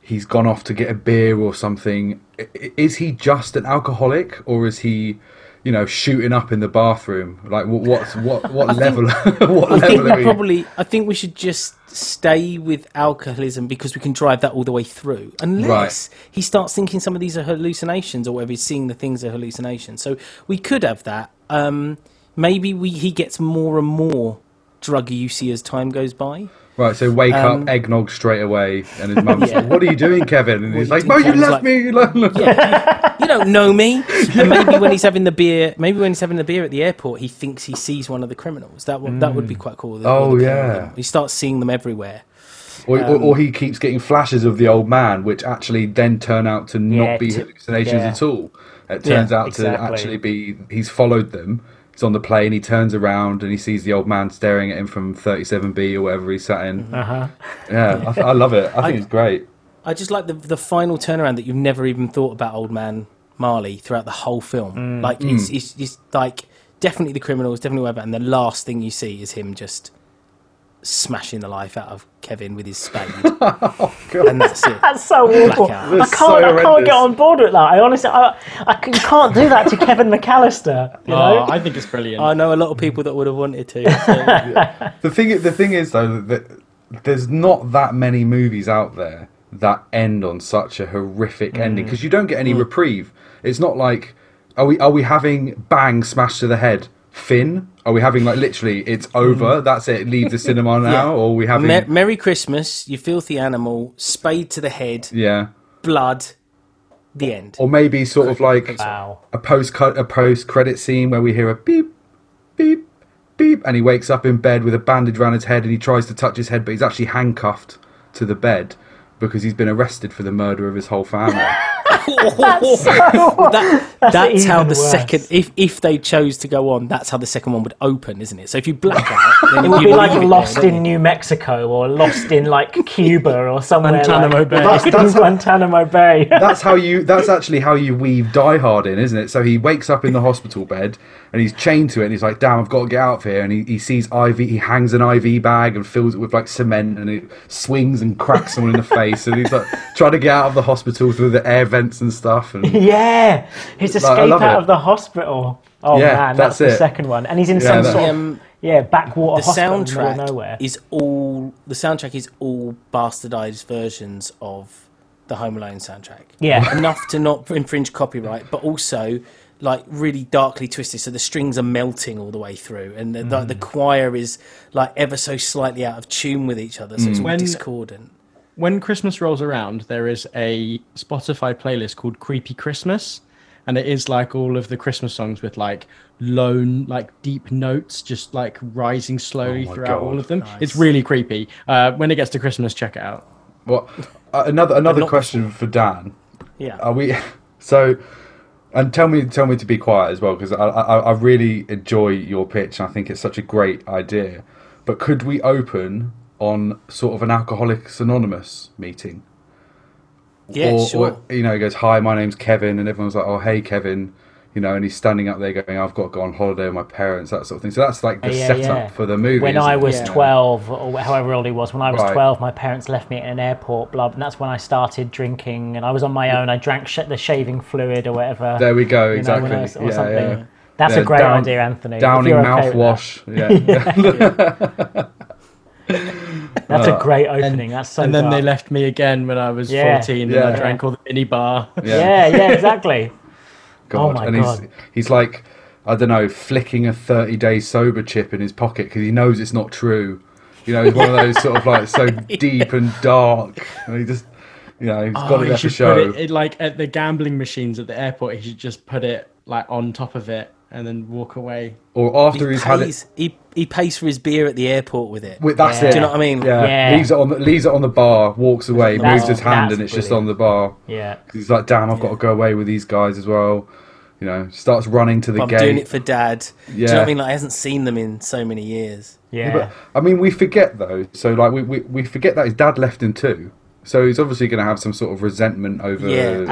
he's gone off to get a beer or something. I- i- Is he just an alcoholic, or is he, you know, shooting up in the bathroom? Like, what, what's what what level? what I think level we? probably, I think we should just stay with alcoholism because we can drive that all the way through. Unless he starts thinking some of these are hallucinations or whatever, he's seeing the things are hallucinations. So we could have that. Um, maybe we he gets more and more drug usey as time goes by. Right, so wake Um, up, eggnog straight away, and his mum's Yeah. like, "What are you doing, Kevin?" And he's like, "No, you left like- me." You left- Yeah, you don't know me. And maybe when he's having the beer, maybe when he's having the beer at the airport, he thinks he sees one of the criminals. That would that would be quite cool. the- Oh, the pair of yeah. he starts seeing them everywhere. Or, Um, or, or he keeps getting flashes of the old man, which actually then turn out to not Yeah, be hallucinations yeah. at all. It turns out exactly. to actually be he's followed them. He's on the plane. He turns around and he sees the old man staring at him from 37B or whatever he sat in. Uh-huh. uh-huh. Yeah, I, I love it. I think I- it's great. I just like the the final turnaround that you've never even thought about old man Marley throughout the whole film. Mm. Like it's, mm. it's it's like definitely the criminals, definitely whatever, and the last thing you see is him just smashing the life out of Kevin with his spade, oh, and that's it. That's so awful. Blackout. I can't. so I can't get on board with that. I honestly, I, I c- you can't do that to Kevin McAllister. You oh, know? Oh, I think it's brilliant. I know a lot of people that would have wanted to. so- The thing, the thing is though that there's not that many movies out there that end on such a horrific mm. ending because you don't get any mm. reprieve. It's not like are we are we having bang smash to the head Finn? Are we having like literally it's over? Mm. That's it. Leave the cinema now, or are we having Mer- Merry Christmas, you filthy animal, spade to the head, yeah, blood, the end. or maybe sort of like Wow. a post cut a post credit scene where we hear a beep beep beep and he wakes up in bed with a bandage around his head and he tries to touch his head but he's actually handcuffed to the bed because he's been arrested for the murder of his whole family. that, that's how the worse. second if if they chose to go on that's how the second one would open isn't it so if you black out then It would you be like Lost there, in New Mexico or Lost in like Cuba or somewhere Guantanamo like, Bay. Lost in Guantanamo Bay. that's how you that's actually how you weave Die Hard in, isn't it? So he wakes up in the hospital bed and he's chained to it and he's like, damn, I've got to get out of here and he, he sees IV he hangs an IV bag and fills it with like cement and it swings and cracks someone in the face and he's like trying to get out of the hospital through the air vents and stuff and yeah, his I escape love out it. of the hospital. Oh Yeah, man, that's, that's the second one, and he's in Yeah, some that- sort of Um, yeah backwater the hospital in the of soundtrack nowhere. is all the soundtrack is all bastardized versions of the Home Alone soundtrack. Yeah. enough to not infringe copyright, but also like really darkly twisted, so the strings are melting all the way through, and the, the, the Mm. choir is like ever so slightly out of tune with each other, so it's all When- discordant. When Christmas rolls around, there is a Spotify playlist called Creepy Christmas, and it is like all of the Christmas songs with like lone, like deep notes, just like rising slowly Oh throughout God. all of them. It's really creepy. Uh, when it gets to Christmas, check it out. Well, uh, another another not question for Dan. Yeah, Are we so? And tell me, tell me to be quiet as well because I, I, I really enjoy your pitch and I think it's such a great idea. But could we open on sort of an Alcoholics Anonymous meeting? yeah, or, sure. or, you know, he goes, "Hi, my name's Kevin," and everyone's like, "Oh, hey, Kevin," you know, and he's standing up there going, "I've got to go on holiday with my parents," that sort of thing. So that's like the Yeah, setup yeah. for the movie. When isn't I was Yeah. 12, or however old he was, when I was Right. 12, my parents left me at an airport, blah, and that's when I started drinking, and I was on my own. I drank sh- the shaving fluid or whatever. there we go, you know, exactly. Was- or yeah, something. yeah. That's Yeah, a great down- idea, Anthony. Downing you're okay with mouthwash. yeah. that. That's a uh, great opening. That's so and then they left me again when I was Yeah. 14 and I drank all the mini bar. Yeah, yeah, exactly. God. Oh my and God. he's he's like I don't know, flicking a thirty day sober chip in his pocket because he knows it's not true. You know, he's one of those sort of like so deep and dark, and he just you know he's got Oh, it he there for show. put it, it like at the gambling machines at the airport. He should just put it like on top of it and then walk away. or after he he's had it. pays, he, he pays for his beer at the airport with it. Wait, that's Yeah. it. Do you know what I mean? Yeah. Yeah. leaves it on the, leaves it on the bar, walks away, That's- moves his hand, that's and it's just on the bar. Yeah. He's like, "Damn, I've got to go away with these guys as well." You know, starts running to the I'm gate. doing it for dad. Do you know Yeah. what I mean? Like, I hasn't seen them in so many years. Yeah. But I mean, we forget though. So like, we, we, we forget that his dad left him too. So he's obviously going to have some sort of resentment over. yeah, him.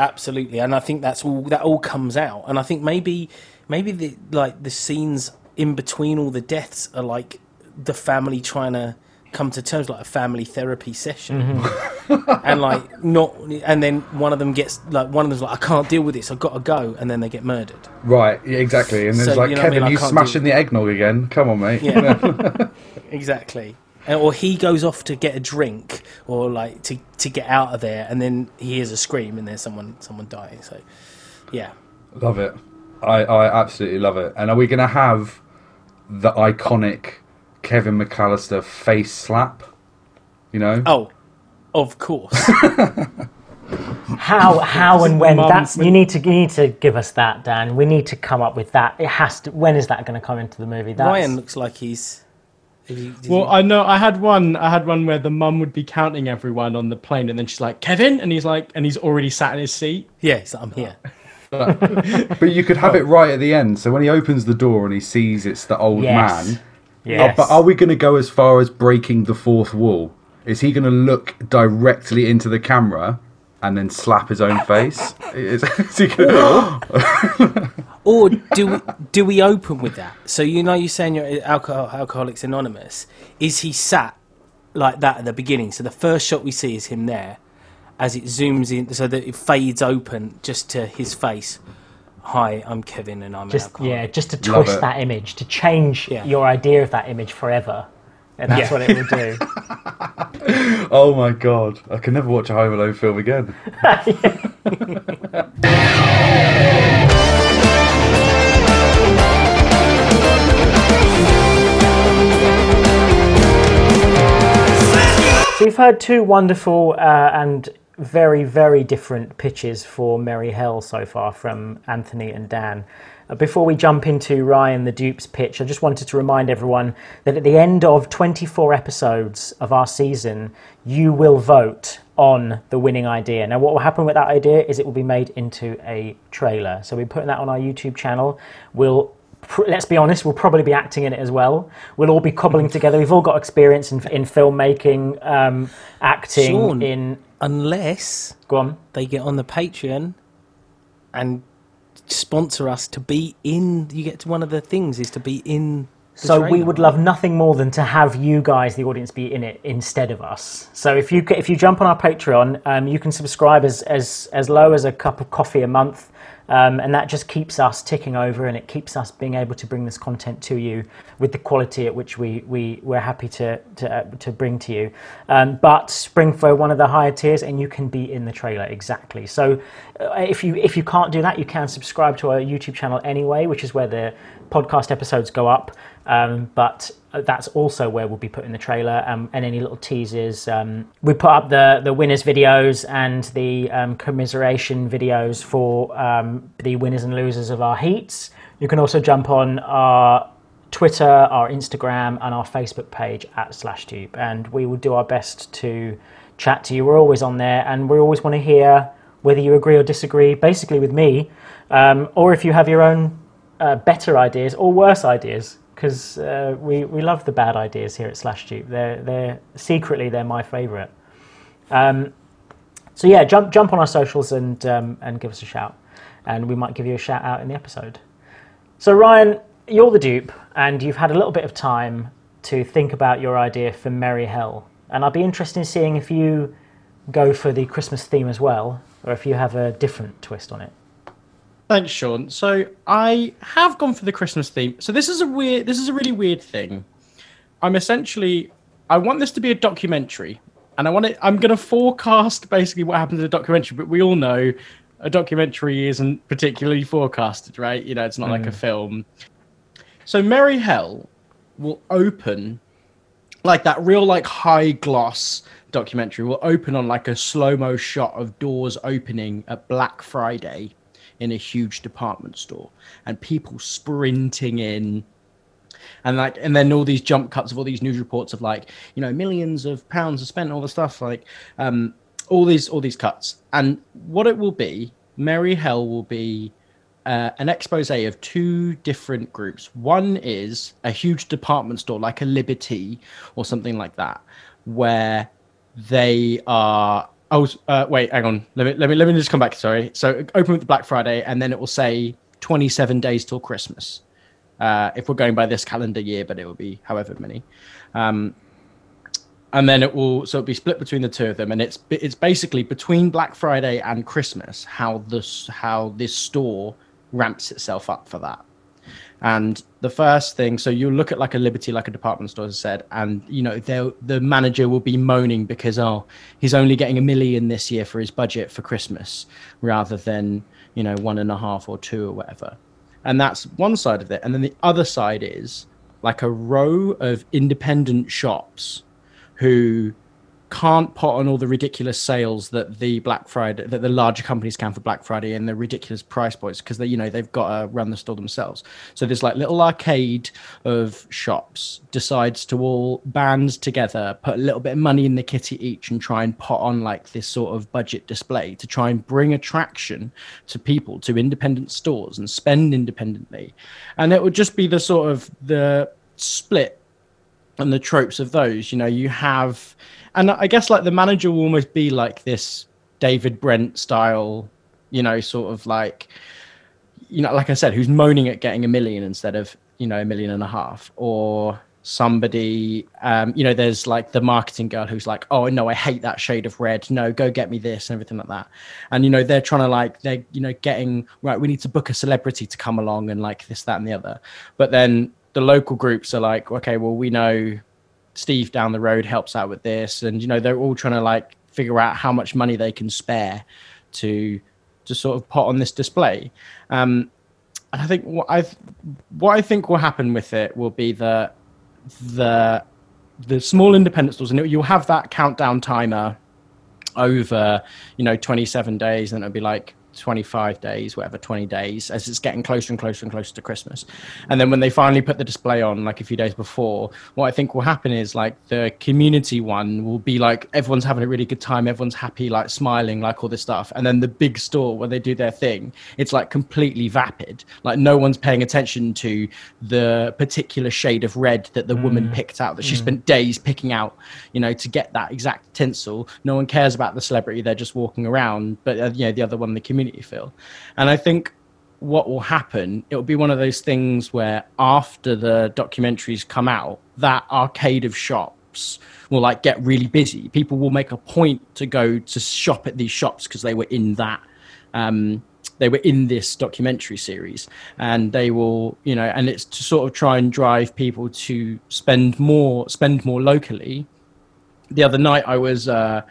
Absolutely. And I think that's all that all comes out. And I think maybe maybe the like the scenes in between all the deaths are like the family trying to come to terms, like a family therapy session, mm-hmm. and like not. And then one of them gets like one of them's like, I can't deal with this. I've got to go, and then they get murdered. Right. Yeah, exactly. And then So, it's like, you know what I Kevin, mean? I you smashing the eggnog again? Come on, mate. Yeah, exactly. And- Or he goes off to get a drink, or like to to get out of there, and then he hears a scream, and there's someone someone dying. So, yeah, Love it. I, I absolutely love it. And are we going to have the iconic Kevin McAllister face slap? You know? Oh, of course. How how and when Mum- that's you need to you need to give us that, Dan. We need to come up with that. It has to. When is that going to come into the movie? That's, Ryan looks like he's. Did Well, he- I know I had one. I had one where the mum would be counting everyone on the plane, and then she's like, "Kevin," and he's like, and he's already sat in his seat. yeah, he's I'm here. But you could have it right at the end. So when he opens the door and he sees it's the old Yes. man. Uh, yes. Oh, but are we going to go as far as breaking the fourth wall? Is he going to look directly into the camera and then slap his own face? Is, is he going to? Or do we, do we open with that? So you know, you're saying you're uh, alcohol, Alcoholics Anonymous. Is he sat like that at the beginning? So the first shot we see is him there, as it zooms in, so that it fades open just to his face. Hi, I'm Kevin, and I'm an just alcoholic. yeah, just to twist that image, to change Yeah. your idea of that image forever, and that's Yeah. what it will do. oh my god! I can never watch a Home Alone film again. So we've heard two wonderful uh, and very, very different pitches for Merry Hell so far from Anthony and Dan. Uh, before we jump into Ryan the Dupe's pitch, I just wanted to remind everyone that at the end of 24 episodes of our season, you will vote on the winning idea. Now, what will happen with that idea is it will be made into a trailer. So we're putting that on our YouTube channel. We'll let's be honest, we'll probably be acting in it as well. We'll all be cobbling together. We've all got experience in, in filmmaking, um, acting, Sean. in. Unless Go on. they get on the Patreon and sponsor us to be in. You get to one of the things is to be in. So we would right? love nothing more than to have you guys, the audience, be in it instead of us. So if you if you jump on our Patreon, um, you can subscribe as as as low as a cup of coffee a month. Um, and that just keeps us ticking over and it keeps us being able to bring this content to you with the quality at which we, we, we're happy to, to, uh, to bring to you. Um, but spring for one of the higher tiers and you can be in the trailer exactly. So uh, if, you, if you can't do that, you can subscribe to our YouTube channel anyway, which is where the podcast episodes go up. Um, but that's also where we'll be putting the trailer um, and any little teasers. Um, we put up the the winners videos and the um, commiseration videos for um, the winners and losers of our heats. You can also jump on our Twitter, our Instagram, and our Facebook page at Slashdupe, and we will do our best to chat to you. We're always on there, and we always want to hear whether you agree or disagree, basically with me, um, or if you have your own uh, better ideas or worse ideas because uh, we, we love the bad ideas here at Slashdupe. They're, they're secretly they're my favourite. Um, so yeah, jump jump on our socials and um, and give us a shout, and we might give you a shout out in the episode. So Ryan, you're the dupe, and you've had a little bit of time to think about your idea for Merry Hell, and I'd be interested in seeing if you go for the Christmas theme as well, or if you have a different twist on it. Thanks, Sean. So I have gone for the Christmas theme. So this is a weird. This is a really weird thing. I'm essentially. I want this to be a documentary, and I want it. I'm going to forecast basically what happens in a documentary. But we all know a documentary isn't particularly forecasted, right? You know, it's not mm. like a film. So Merry Hell will open like that real like high gloss documentary will open on like a slow mo shot of doors opening at Black Friday in a huge department store and people sprinting in. And like and then all these jump cuts of all these news reports of like you know millions of pounds are spent all the stuff like um all these all these cuts. And what it will be merry hell will be uh, an expose of two different groups. One is a huge department store like a liberty or something like that where they are Oh, uh, wait, hang on. Let me let me let me just come back. Sorry. So open with Black Friday, and then it will say 27 days till Christmas. Uh, if we're going by this calendar year, but it will be however many. Um, and then it will so it'll be split between the two of them, and it's it's basically between Black Friday and Christmas how this how this store ramps itself up for that. And the first thing, so you look at like a Liberty, like a department store, as I said, and you know the manager will be moaning because oh, he's only getting a million this year for his budget for Christmas, rather than you know one and a half or two or whatever. And that's one side of it, and then the other side is like a row of independent shops who can't put on all the ridiculous sales that the Black Friday that the larger companies can for Black Friday and the ridiculous price points because they you know they've got to run the store themselves. So this like little arcade of shops decides to all band together, put a little bit of money in the kitty each, and try and put on like this sort of budget display to try and bring attraction to people to independent stores and spend independently. And it would just be the sort of the split and the tropes of those. You know, you have and I guess like the manager will almost be like this David Brent style, you know, sort of like, you know, like I said, who's moaning at getting a million instead of you know a million and a half, or somebody, um, you know, there's like the marketing girl who's like, oh no, I hate that shade of red. No, go get me this and everything like that. And you know, they're trying to like they're you know getting right. We need to book a celebrity to come along and like this, that, and the other. But then the local groups are like, okay, well, we know Steve down the road helps out with this, and you know they're all trying to like figure out how much money they can spare to to sort of put on this display. Um, and I think what I what I think will happen with it will be that the the small independent stores, and you'll have that countdown timer over, you know, 27 days, and it'll be like 25 days, whatever, 20 days, as it's getting closer and closer and closer to Christmas. And then when they finally put the display on, like a few days before, what I think will happen is like the community one will be like everyone's having a really good time, everyone's happy, like smiling, like all this stuff. And then the big store where they do their thing, it's like completely vapid. Like no one's paying attention to the particular shade of red that the mm. woman picked out, that she mm. spent days picking out, you know, to get that exact tinsel. No one cares about the celebrity, they're just walking around. But, uh, you know, the other one, the community community feel. And I think what will happen, it will be one of those things where after the documentaries come out, that arcade of shops will like get really busy. People will make a point to go to shop at these shops because they were in that um, they were in this documentary series, and they will, you know, and it's to sort of try and drive people to spend more, spend more locally. The other night, I was. Uh,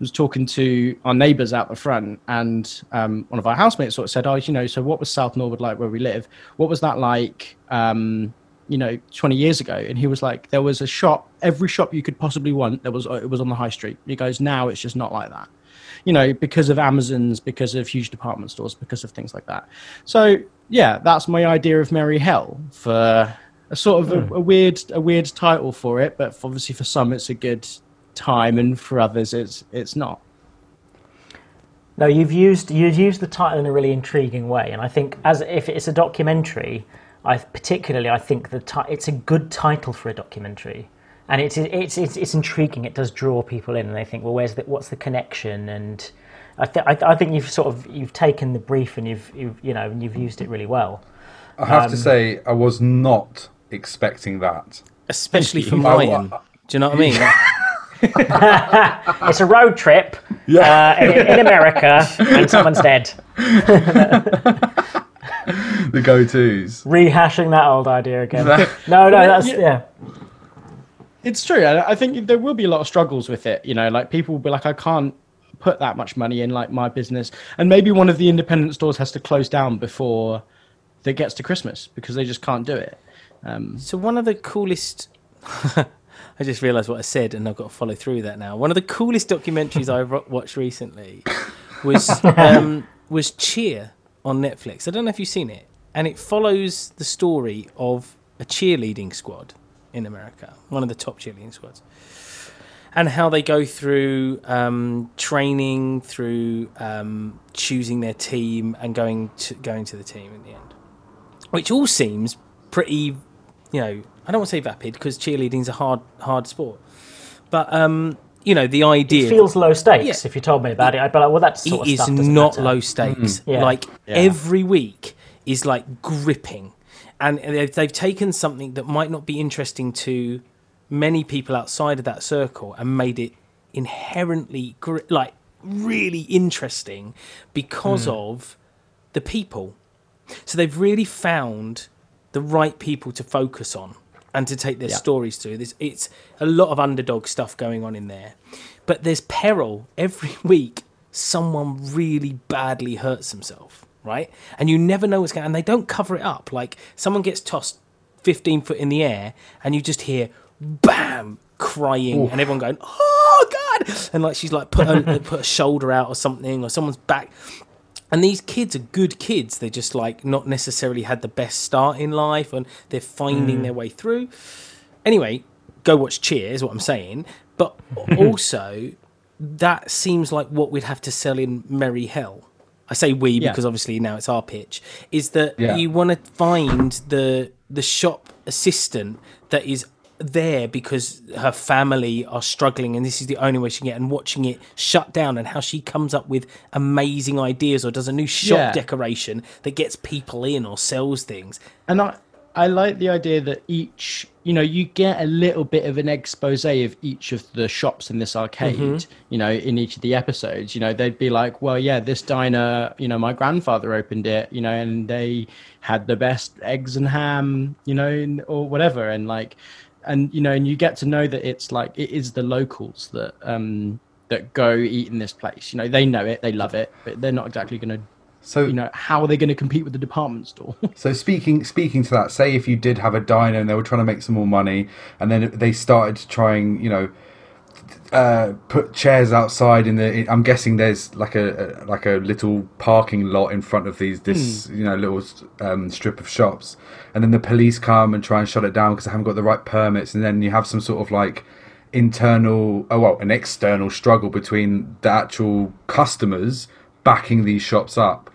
was talking to our neighbours out the front, and um, one of our housemates sort of said, "Oh, you know, so what was South Norwood like where we live? What was that like, um, you know, 20 years ago?" And he was like, "There was a shop, every shop you could possibly want. There was it was on the high street." He goes, "Now it's just not like that." You know, because of Amazons, because of huge department stores, because of things like that. So yeah, that's my idea of Merry Hell for a sort of a, a weird, a weird title for it, but obviously for some it's a good time, and for others, it's it's not. No, you've used you've used the title in a really intriguing way, and I think as if it's a documentary, I particularly I think the ti- it's a good title for a documentary, and it's it's it's, it's intriguing. It does draw people in, and they think, well, where's the what's the connection? And I, th- I, I think you've sort of you've taken the brief and you've, you've you know and you've used it really well. I have Um, to say, I was not expecting that. Especially for you. Mayan. Do you know what I mean? It's a road trip uh, in, in America, and someone's dead. The go-tos. Rehashing that old idea again. No, no, that's yeah. yeah. It's true. I I think there will be a lot of struggles with it. You know, like people will be like, I can't put that much money in like my business, and maybe one of the independent stores has to close down before it gets to Christmas because they just can't do it. Um, So one of the coolest. I just realised what I said, and I've got to follow through with that now. One of the coolest documentaries I watched recently was um, was Cheer on Netflix. I don't know if you've seen it, and it follows the story of a cheerleading squad in America, one of the top cheerleading squads, and how they go through um, training, through um, choosing their team, and going to going to the team in the end which all seems pretty, you know, I don't want to say vapid because cheerleading's a hard, hard sport, but um, you know, the idea It feels low stakes. Yeah. If you told me about it, I'd be like, well, that's sort it of is stuff doesn't matter. low stakes. Yeah. Like Yeah. every week is like gripping, and they've, they've taken something that might not be interesting to many people outside of that circle and made it inherently gri- like really interesting because Hmm. of the people. So they've really found the right people to focus on and to take their Yeah. stories to. There's, it's a lot of underdog stuff going on in there, but there's peril every week. Someone really badly hurts himself, right? And you never know what's going. And they don't cover it up. Like someone gets tossed 15 foot in the air, and you just hear bam crying, and everyone going, "Oh God!" And like she's like put a, put a shoulder out or something, or someone's back. And these kids are good kids. They just like not necessarily had the best start in life, and they're finding hmm. their way through. Anyway, go watch cheers what I'm saying. But also, that seems like what we'd have to sell in Merry Hell. I say we Yeah. because obviously now it's our pitch. Is that Yeah. you want to find the the shop assistant that is there because her family are struggling and this is the only way she can get and watching it shut down and how she comes up with amazing ideas or does a new shop Yeah. decoration that gets people in or sells things. and I, I like the idea that each, you know, you get a little bit of an expose of each of the shops in this arcade, mm-hmm. you know, in each of the episodes. You know, they'd be like, well, yeah, this diner, you know, my grandfather opened it, you know, and they had the best eggs and ham, you know, or whatever. And like, and, you know, and you get to know that it's like, it is the locals that, um, that go eat in this place. You know, they know it, they love it, but they're not exactly going to, So you know, how are they going to compete with the department store? So speaking speaking to that, say if you did have a diner and they were trying to make some more money, and then they started trying, you know, uh, put chairs outside in the. I'm guessing there's like a, a like a little parking lot in front of these this you know little um, strip of shops, and then the police come and try and shut it down because they haven't got the right permits, and then you have some sort of like internal, oh well, an external struggle between the actual customers backing these shops up.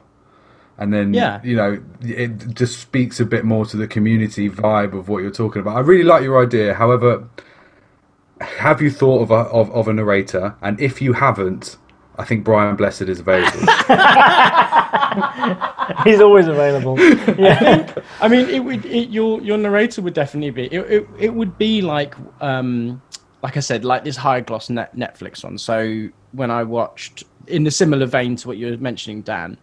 And then Yeah. you know it just speaks a bit more to the community vibe of what you're talking about. I really like your idea. However have you thought of a, of, of a narrator and if you haven't i think brian blessed is available He's always available. Yeah. I mean, it would. It, your your narrator would definitely be. It, it, it would be like, um, like I said, like this high gloss net Netflix one. So when I watched in a similar vein to what you were mentioning, Dan.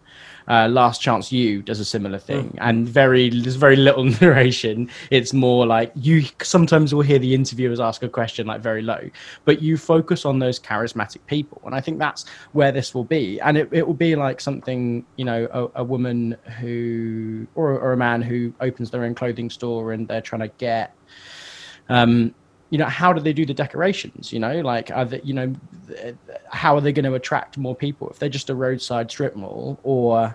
Uh, Last Chance U does a similar thing, mm. and very there's very little narration. It's more like you sometimes will hear the interviewers ask a question like very low, but you focus on those charismatic people, and I think that's where this will be. And it, it will be like something you know a, a woman who or, or a man who opens their own clothing store and they're trying to get um, you know how do they do the decorations you know? Like are they, you know how are they going to attract more people? If they're just a roadside strip mall or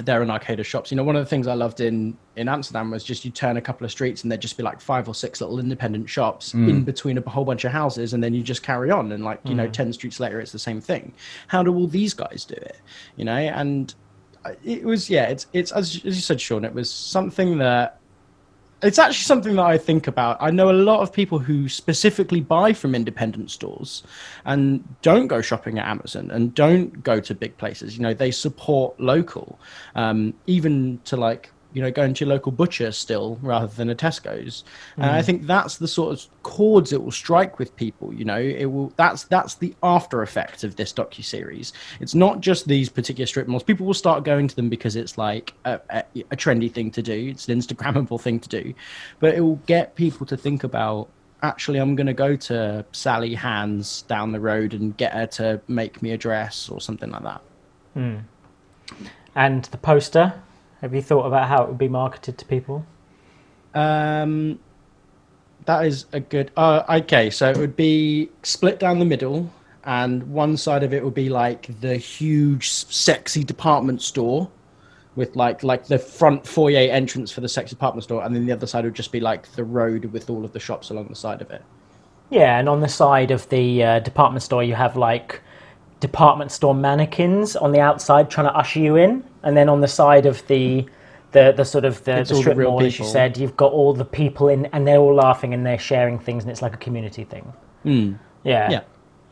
they're an arcade of shops. You know one of the things i loved in in amsterdam was just you turn a couple of streets and there'd just be like five or six little independent shops mm. in between a whole bunch of houses and then you just carry on and like you mm. know 10 streets later it's the same thing. How do all these guys do it? You know? And it was yeah it's it's as, as you said sean it was something that it's actually something that I think about. I know a lot of people who specifically buy from independent stores and don't go shopping at Amazon and don't go to big places. You know, they support local, um, even to like you know going to your local butcher still rather than a Tesco's. Mm. And I mm. think that's the sort of chords it will strike with people. You know, it will. That's that's the after effect of this docu series. It's not just these particular strip malls. People will start going to them because it's like a, a, a trendy thing to do. It's an Instagrammable thing to do, but it will get people to think about actually I'm going to go to Sally Hands down the road and get her to make me a dress or something like that. Hmm. And the poster have you thought about how it would be marketed to people? Um, that is a good. Uh, okay, so it would be split down the middle, and one side of it would be like the huge, sexy department store, with like like the front foyer entrance for the sexy department store, and then the other side would just be like the road with all of the shops along the side of it. Yeah, and on the side of the uh, department store, you have like department store mannequins on the outside trying to usher you in, and then on the side of the the, the sort of the, the strip the mall, people. as you said, you've got all the people in, and they're all laughing and they're sharing things, and it's like a community thing. Mm. Yeah, yeah,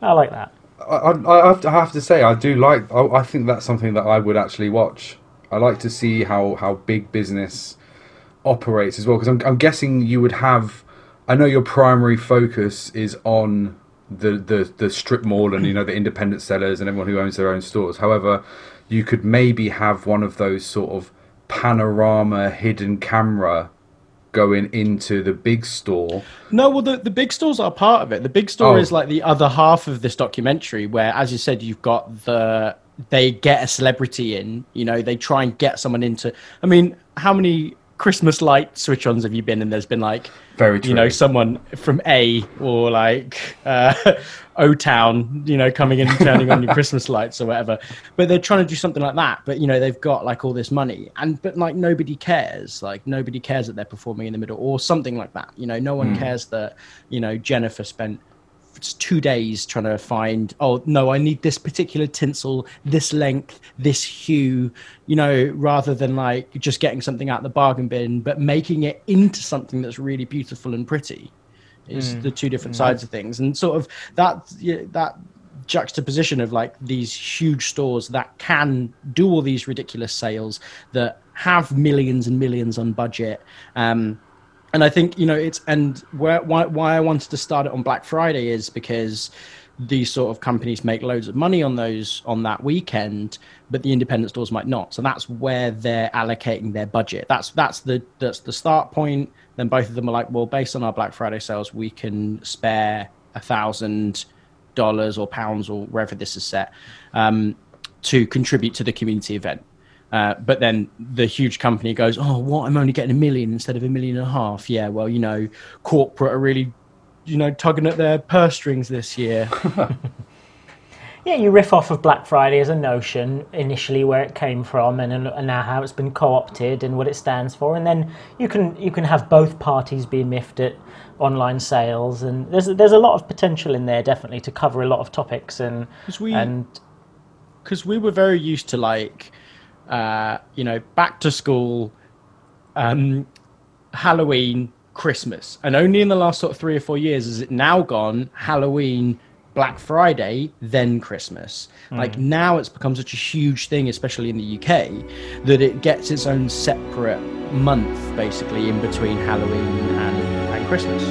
I like that. I, I, have to, I have to say, I do like. I, I think that's something that I would actually watch. I like to see how how big business operates as well, because I'm, I'm guessing you would have. I know your primary focus is on the, the, the strip mall and you know the independent sellers and everyone who owns their own stores. However, you could maybe have one of those sort of panorama hidden camera going into the big store. No, well, the, the big stores are part of it. The big store oh. is like the other half of this documentary, where, as you said, you've got the they get a celebrity in. You know, they try and get someone into. I mean, how many Christmas light switch ons have you been? And there's been like, very true. you know, someone from A or like uh, O Town, you know, coming in and turning on your Christmas lights or whatever. But they're trying to do something like that. But you know, they've got like all this money, and but like nobody cares. Like nobody cares that they're performing in the middle or something like that. You know, no one mm. cares that you know Jennifer spent two days trying to find oh no i need this particular tinsel this length this hue you know rather than like just getting something out the bargain bin but making it into something that's really beautiful and pretty is mm. the two different mm. sides of things and sort of that that juxtaposition of like these huge stores that can do all these ridiculous sales that have millions and millions on budget um, and I think you know it's and where, why why I wanted to start it on Black Friday is because these sort of companies make loads of money on those on that weekend, but the independent stores might not. So that's where they're allocating their budget. That's that's the that's the start point. Then both of them are like, well, based on our Black Friday sales, we can spare a thousand dollars or pounds or wherever this is set um, to contribute to the community event. Uh, but then the huge company goes, "Oh, what? I'm only getting a million instead of a million and a half." Yeah, well, you know, corporate are really, you know, tugging at their purse strings this year. yeah, you riff off of Black Friday as a notion initially, where it came from, and, and now how it's been co-opted and what it stands for, and then you can you can have both parties be miffed at online sales, and there's there's a lot of potential in there, definitely, to cover a lot of topics and we, and because we were very used to like uh, you know, back to school, um, Halloween, Christmas. And only in the last sort of three or four years has it now gone Halloween, Black Friday, then Christmas. Mm. Like now it's become such a huge thing, especially in the UK, that it gets its own separate month basically in between Halloween and, and Christmas.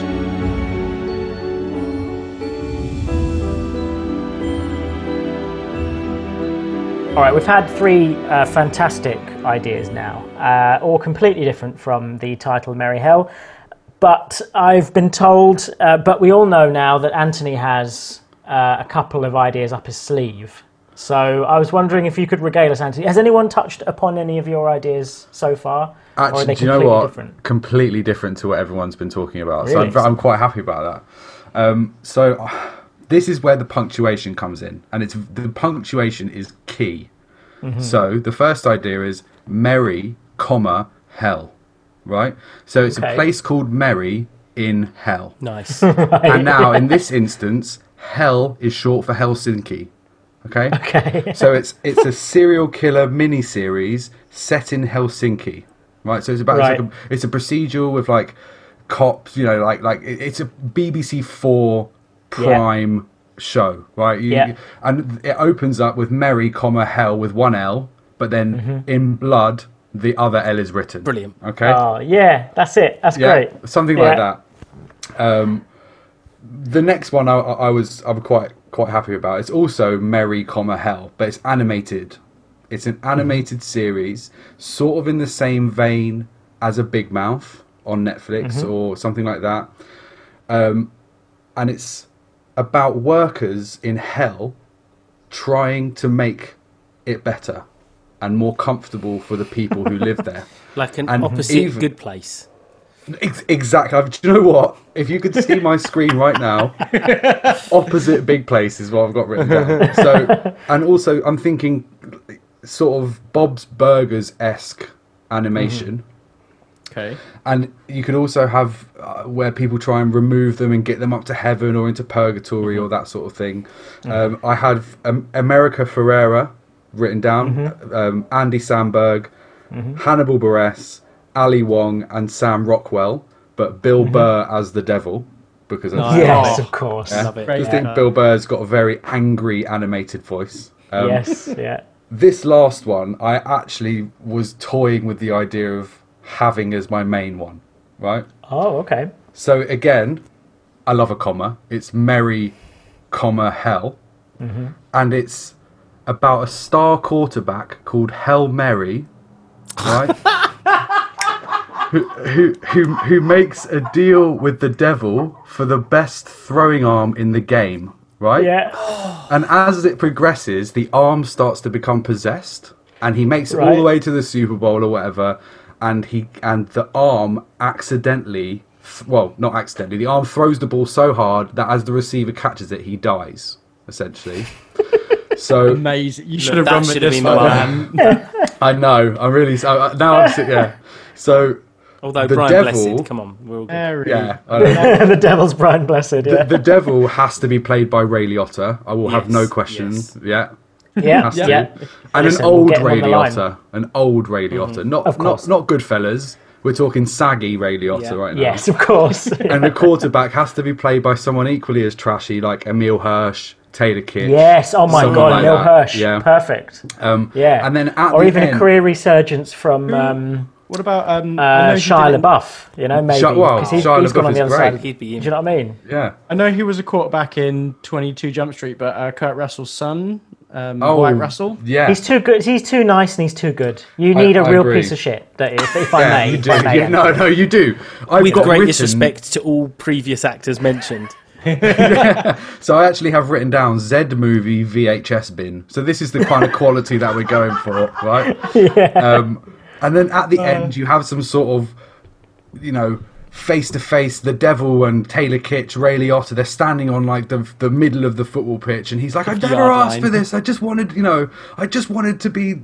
All right, we've had three uh, fantastic ideas now, uh, all completely different from the title Merry Hell. But I've been told, uh, but we all know now that Anthony has uh, a couple of ideas up his sleeve. So I was wondering if you could regale us, Anthony. Has anyone touched upon any of your ideas so far? or are Actually, they do you know completely what? different? Completely different to what everyone's been talking about. Really? So I'm, I'm quite happy about that. Um, so this is where the punctuation comes in, and it's the punctuation is key. Mm-hmm. So the first idea is Merry, comma hell, right? So it's Okay. a place called Merry in hell, Nice. and now in this instance, hell is short for Helsinki. Okay. Okay. so it's it's a serial killer mini series set in Helsinki, right? So it's about Right. it's, like a, it's a procedural with like cops, you know, like like it's a BBC Four prime show, right? You, Yeah. And it opens up with Merry, comma Hell with one L, but then Mm-hmm. in blood the other L is written. Brilliant. Okay. Oh, yeah, that's it. That's yeah, great. something Yeah. like that. Um, the next one I, I was I'm quite quite happy about. It's also Merry, comma Hell, but it's animated. It's an animated series, sort of in the same vein as a Big Mouth on Netflix or something like that. Um, and it's about workers in hell trying to make it better and more comfortable for the people who live there. Like an And opposite even- good place. Ex- exactly. I've- Do you know what? If you could see my screen right now, opposite big place is what I've got written down. So, and also I'm thinking sort of Bob's Burgers esque animation. Mm-hmm. Okay. And you could also have uh, where people try and remove them and get them up to heaven or into purgatory or that sort of thing. Um, I had um, America Ferrera written down, um, Andy Samberg, Hannibal Buress, Ali Wong, and Sam Rockwell, but Bill Burr as the devil because I Nice. Yes, Oh. of course. Love it. Great. just think Bill Burr's got a very angry animated voice. Um, yes, yeah. this last one, I actually was toying with the idea of having as my main one, right? Oh, okay. So again, I love a comma. It's Merry, comma Hell, mm-hmm. and it's about a star quarterback called Hell Mary, right? who, who who who makes a deal with the devil for the best throwing arm in the game, right? Yeah. And as it progresses, the arm starts to become possessed, and he makes it all the way to the Super Bowl or whatever. And he and the arm accidentally, well, not accidentally, the arm throws the ball so hard that as the receiver catches it, he dies essentially. so Amazing. You should have run with should have this one. man. I know, I'm really so, now. I'm sit- yeah. So Although The Brian devil- Blessed, come on, we're all good. Very. yeah, I don't know. the devil's Brian Blessed, the, yeah. the devil has to be played by Ray Liotta. I will have no Yes, questions. Yeah. Yeah, yeah. And Listen, an old get him Ray on. Liotta, an old Ray Liotta, not Of course. not not Goodfellas. We're talking saggy Ray Liotta Yeah. right now. Yes, of course. And the quarterback has to be played by someone equally as trashy, like Emile Hirsch, Taylor Kitsch. yes, oh my god, like Neil that. Hirsch. Yeah. Perfect. Um, Yeah. And then at or the even end, a career resurgence from um, What about um? I uh, Shia LaBeouf, you know, maybe. Shia- well, 'cause he's, Shia he's gone on the is other great. side. He'd be Do you know what I mean? Yeah. I know he was a quarterback in 22 Jump Street, but uh, Kurt Russell's son, um, Oh, Wyatt Russell. Yeah. He's too good. He's too nice and he's too good. You need a I real agree. piece of shit. That is, if I yeah, may. you if do. I may, Yeah, no, no, you do. I've With got great written, disrespect to all previous actors mentioned. So I actually have written down Z movie VHS bin. So this is the kind of quality that we're going for, right? Yeah. Um, and then at the end, you have some sort of, you know, face to face, the devil and Taylor Kitsch, Ray Liotta. They're standing on like the the middle of the football pitch, and he's like, "I've never asked line. for this. I just wanted, you know, I just wanted to be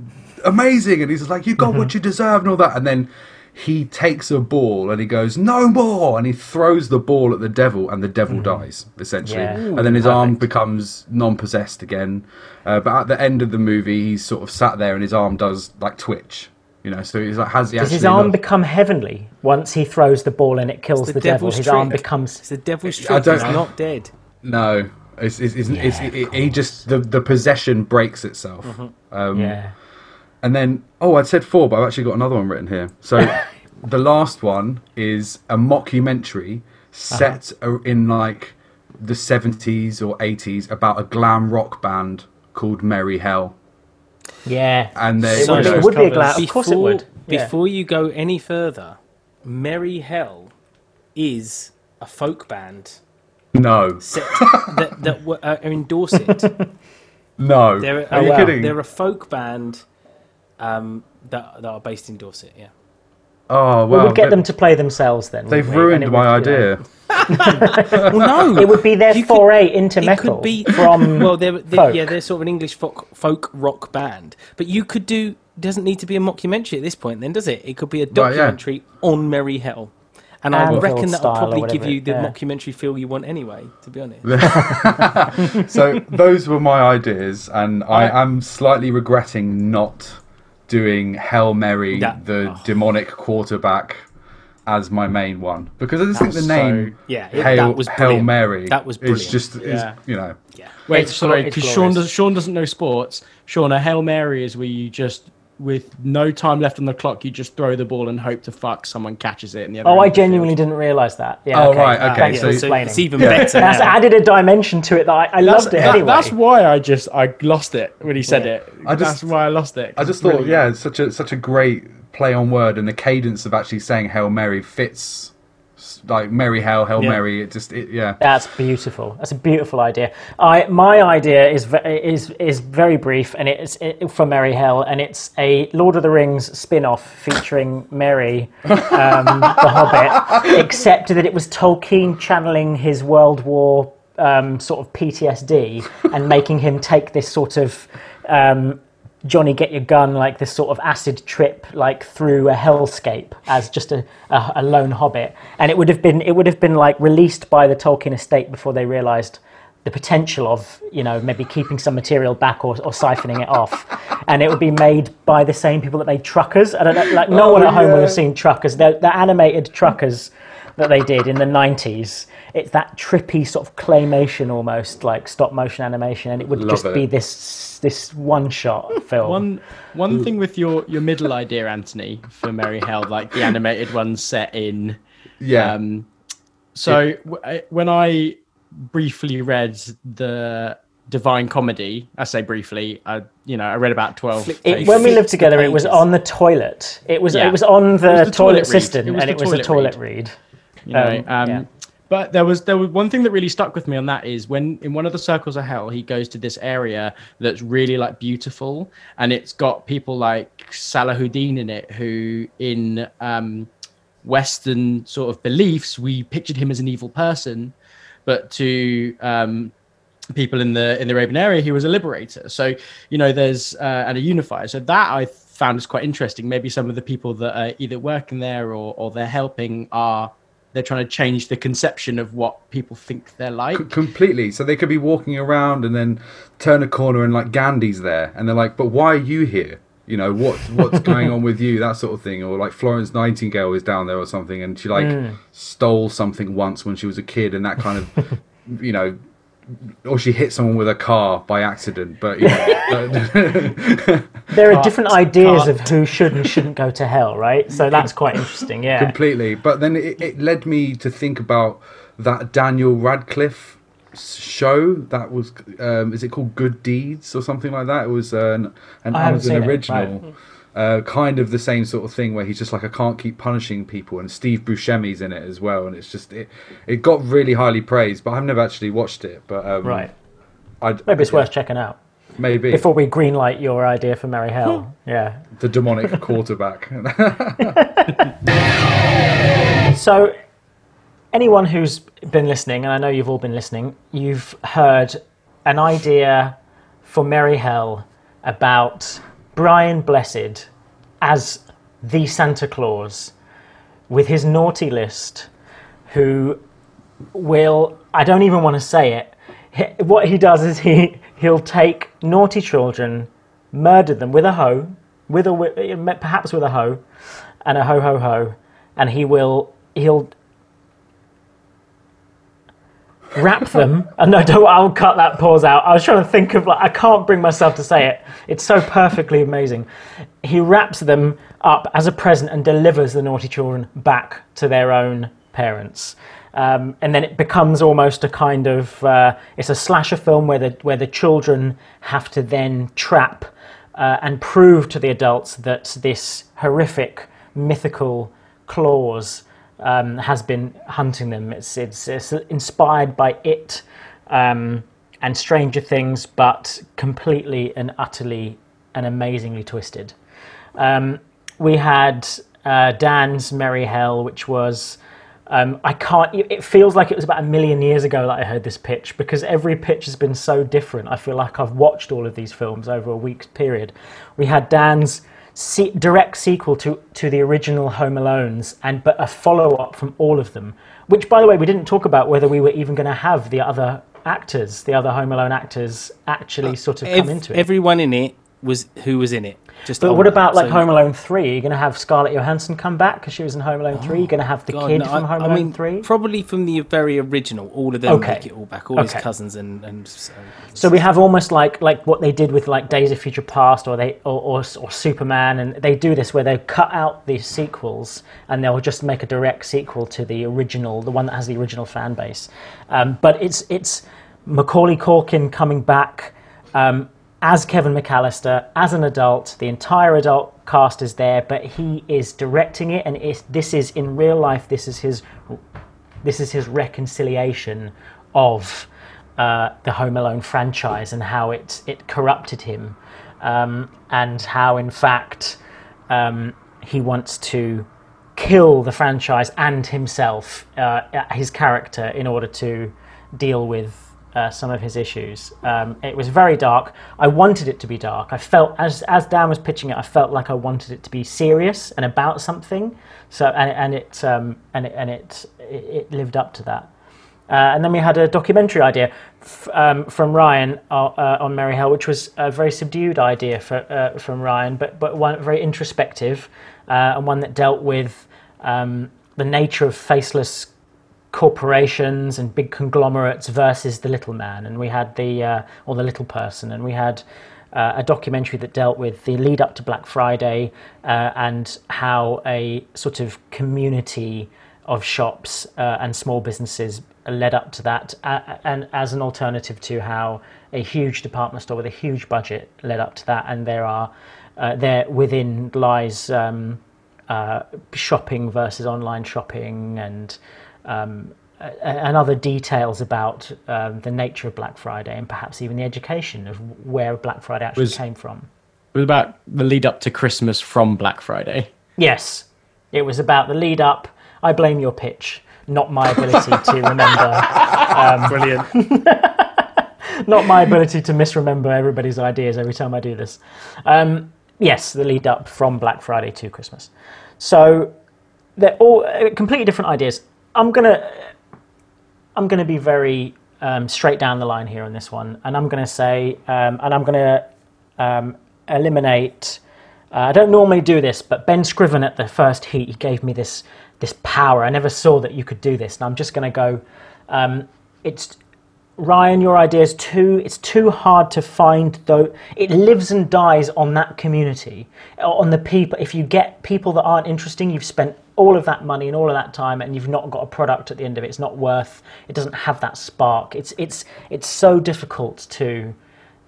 amazing." And he's like, "You got what you deserve," and all that. And then he takes a ball and he goes, "No more!" and he throws the ball at the devil, and the devil dies essentially. Yeah. and then his arm becomes non-possessed again. Uh, but at the end of the movie, he's sort of sat there, and his arm does like twitch. You know, so he's like, has he Does his arm not- become heavenly once he throws the ball and it kills The the, devil? devil's His arm becomes. It's the devil's I trick. don't- He's not dead. No, it's, it's, it's, it's, it, it- he just the the possession breaks itself. Um, Yeah. And then, oh, I'd said four, but I've actually got another one written here. So the last one is a mockumentary set a- in like the 70s or 80s about a glam rock band called Merry Hell. Yeah. And they- it would, So it would be a covers- glad. Of course it would. Yeah. Before you go any further, Merry Hell is a folk band No, set, that, that were, uh, endorse it. no. They're, Are you wow. kidding? They're a folk band um, that, that are based in Dorset, yeah. Oh we would get them to play themselves then. They've wouldn't we? And ruined it my would, you know, idea. Well, no. It would be their You could- foray into it metal could be from well they're, they folk. yeah they're sort of an english folk, folk rock band but you could do doesn't need to be a mockumentary at this point then does it it could be a Right, yeah. documentary on merry hell and i reckon that will probably give you the yeah. mockumentary feel you want anyway to be honest so those were my ideas, and I am slightly regretting not doing Hail Mary, That- the oh. demonic quarterback, as my main one because I just think the name so- Yeah, it- Hail, that was Hail. Mary That was is brilliant. just is, you know yeah Wait, It's sorry, because Sean, does, Sean doesn't know sports. Sean, a Hail Mary is where you just, with no time left on the clock, you just throw the ball and hope to fuck someone catches it in the other Oh, I of the field. genuinely didn't realise that. Yeah. Oh, okay. right, okay, Thanks so for it's- explaining. it's even better That's added a dimension to it that I, I loved it that- anyway. that's why I just I lost it when he said Yeah. it. I just- that's why I lost it. I just thought yeah it's such a such a great play on word and the cadence of actually saying Hail Mary fits s- like Mary Hail Hail Yeah. Merry it just it, yeah That's beautiful. That's a beautiful idea. I my idea is is is very brief, and it's it, for Merry Hell, and it's a Lord of the Rings spin-off featuring Mary, um, the Hobbit, except that it was Tolkien channeling his World War um, sort of PTSD and making him take this sort of. Um, Johnny, get your gun, like this sort of acid trip, like through a hellscape as just a, a, a lone hobbit, and it would have been it would have been like released by the Tolkien estate before they realised the potential of you know maybe keeping some material back or, or siphoning it off, and it would be made by the same people that made Truckers. I don't know, like no Oh, one at home will have seen Truckers. They're, they're animated Truckers that they did in the 90s. It's that trippy sort of claymation almost, like stop motion animation, and it would Love just it. be this this one shot film. One one thing with your your middle idea, Anthony, for Merry Hell, like the animated one set in. yeah Um, so w- I- when I briefly read the Divine Comedy, I say briefly, I you know I read about twelve. It, when we lived together, it was on the toilet. It was Yeah. it was on the, was the toilet, toilet system, and it was a toilet toilet read. read. you know. Um, Um, yeah. But there was there was one thing that really stuck with me on that is when in one of the circles of hell he goes to this area that's really like beautiful and it's got people like Salahuddin in it who in um, Western sort of beliefs we pictured him as an evil person, but to um, people in the in the Arabian area, he was a liberator. So you know, there's uh, and a unifier. So that I found is quite interesting. Maybe some of the people that are either working there or or they're helping are they're trying to change the conception of what people think they're like. C- completely. So they could be walking around and then turn a corner and like Gandhi's there, and they're like, "But why are you here? You know what what's going on with you?" That sort of thing. Or like Florence Nightingale is down there or something, and she like mm. stole something once when she was a kid, and that kind of, you know. Or she hit someone with a car by accident, but you know, There are different ideas cart. of who should and shouldn't go to hell, right? So that's quite interesting. Yeah. completely. But then it, it led me to think about that Daniel Radcliffe show that was um, is it called Good Deeds or something like that? It was an, an Amazon seen it, original. Uh, kind of the same sort of thing where he's just like I can't keep punishing people and Steve Buscemi's in it as well and it's just it it got really highly praised but I've never actually watched it but um, Right. I'd, Maybe it's yeah, worth checking out maybe before we greenlight your idea for Merry Hell. yeah. the demonic quarterback So, anyone who's been listening, and I know you've all been listening, you've heard an idea for Merry Hell about Brian Blessed as the Santa Claus with his naughty list, who will, I don't even want to say it. He- What he does is he, he'll take naughty children, murder them with a hoe, with a, perhaps with a hoe, and a ho ho ho, and he will he'll wrap them. And no, don't. I'll cut that pause out. I was trying to think of like I can't bring myself to say it. It's so perfectly amazing. He wraps them up as a present and delivers the naughty children back to their own parents. Um, and then it becomes almost a kind of uh, it's a slasher film where the where the children have to then trap uh, and prove to the adults that this horrific mythical Claus um, has been hunting them. It's, it's, it's inspired by it um, and Stranger Things, but completely and utterly and amazingly twisted. Um, we had uh, Dan's Merry Hell, which was. Um, I can't. It feels like it was about a million years ago that I heard this pitch because every pitch has been so different. I feel like I've watched all of these films over a week's period. We had Dan's se- direct sequel to to the original Home Alones, and but a follow up from all of them. Which, by the way, we didn't talk about whether we were even going to have the other actors, the other Home Alone actors, actually uh, sort of come Ev- into it. Everyone in it was who was in it. Just But what about like So- Home Alone 3? Are you going to have Scarlett Johansson come back because she was in Home Alone 3? You're going to have the God, kid no, from Home I Alone mean, 3? Probably from the very original. All of them Okay. make it all back. All his cousins and and so, So we have almost like like what they did with like Days of Future Past or they or, or, or Superman, and they do this where they cut out these sequels and they'll just make a direct sequel to the original, the one that has the original fan base. Um, but it's it's Macaulay Culkin coming back um, as Kevin McAllister as an adult. The entire adult cast is there, but he is directing it, and this is in real life. This is his this is his reconciliation of uh, the Home Alone franchise and how it it corrupted him, um, and how in fact um, he wants to kill the franchise and himself, uh, his character, in order to deal with. Uh, some of his issues. Um, it was very dark. I wanted it to be dark. I felt as as Dan was pitching it, I felt like I wanted it to be serious and about something. So and and it um, and it and it, it lived up to that. Uh, and then we had a documentary idea f- um, from Ryan uh, uh, on Merry Hell, which was a very subdued idea for, uh, from Ryan, but but one very introspective and one that dealt with um, the nature of faceless corporations and big conglomerates versus the little man, and we had the uh, or the little person, and we had. Uh, a documentary that dealt with the lead up to Black Friday uh, and how a sort of community of shops uh, and small businesses led up to that, uh, and as an alternative to how a huge department store with a huge budget led up to that, and there are uh, there within lies um, shopping versus online shopping and um, and other details about um, the nature of Black Friday and perhaps even the education of where Black Friday actually Was- came from. It was about the lead up to Christmas from Black Friday. Yes, it was about the lead up. I blame your pitch, not my ability to remember, brilliant. not my ability to misremember everybody's ideas every time I do this. Um, yes, the lead up from Black Friday to Christmas. So they're all uh, completely different ideas. I'm gonna, I'm gonna be very um, straight down the line here on this one, and I'm gonna say, um, and I'm gonna um, eliminate. Uh, I don't normally do this, but Ben Scriven at the first heat, he gave me this this power. I never saw that you could do this, and I'm just to go. Um, it's Ryan, your idea is too. It's too hard to find though. It lives and dies on that community, uh, on the people. If you get people that aren't interesting, you've spent all of that money and all of that time, and you've not got a product at the end of it. It's not worth. It doesn't have that spark. It's it's it's so difficult to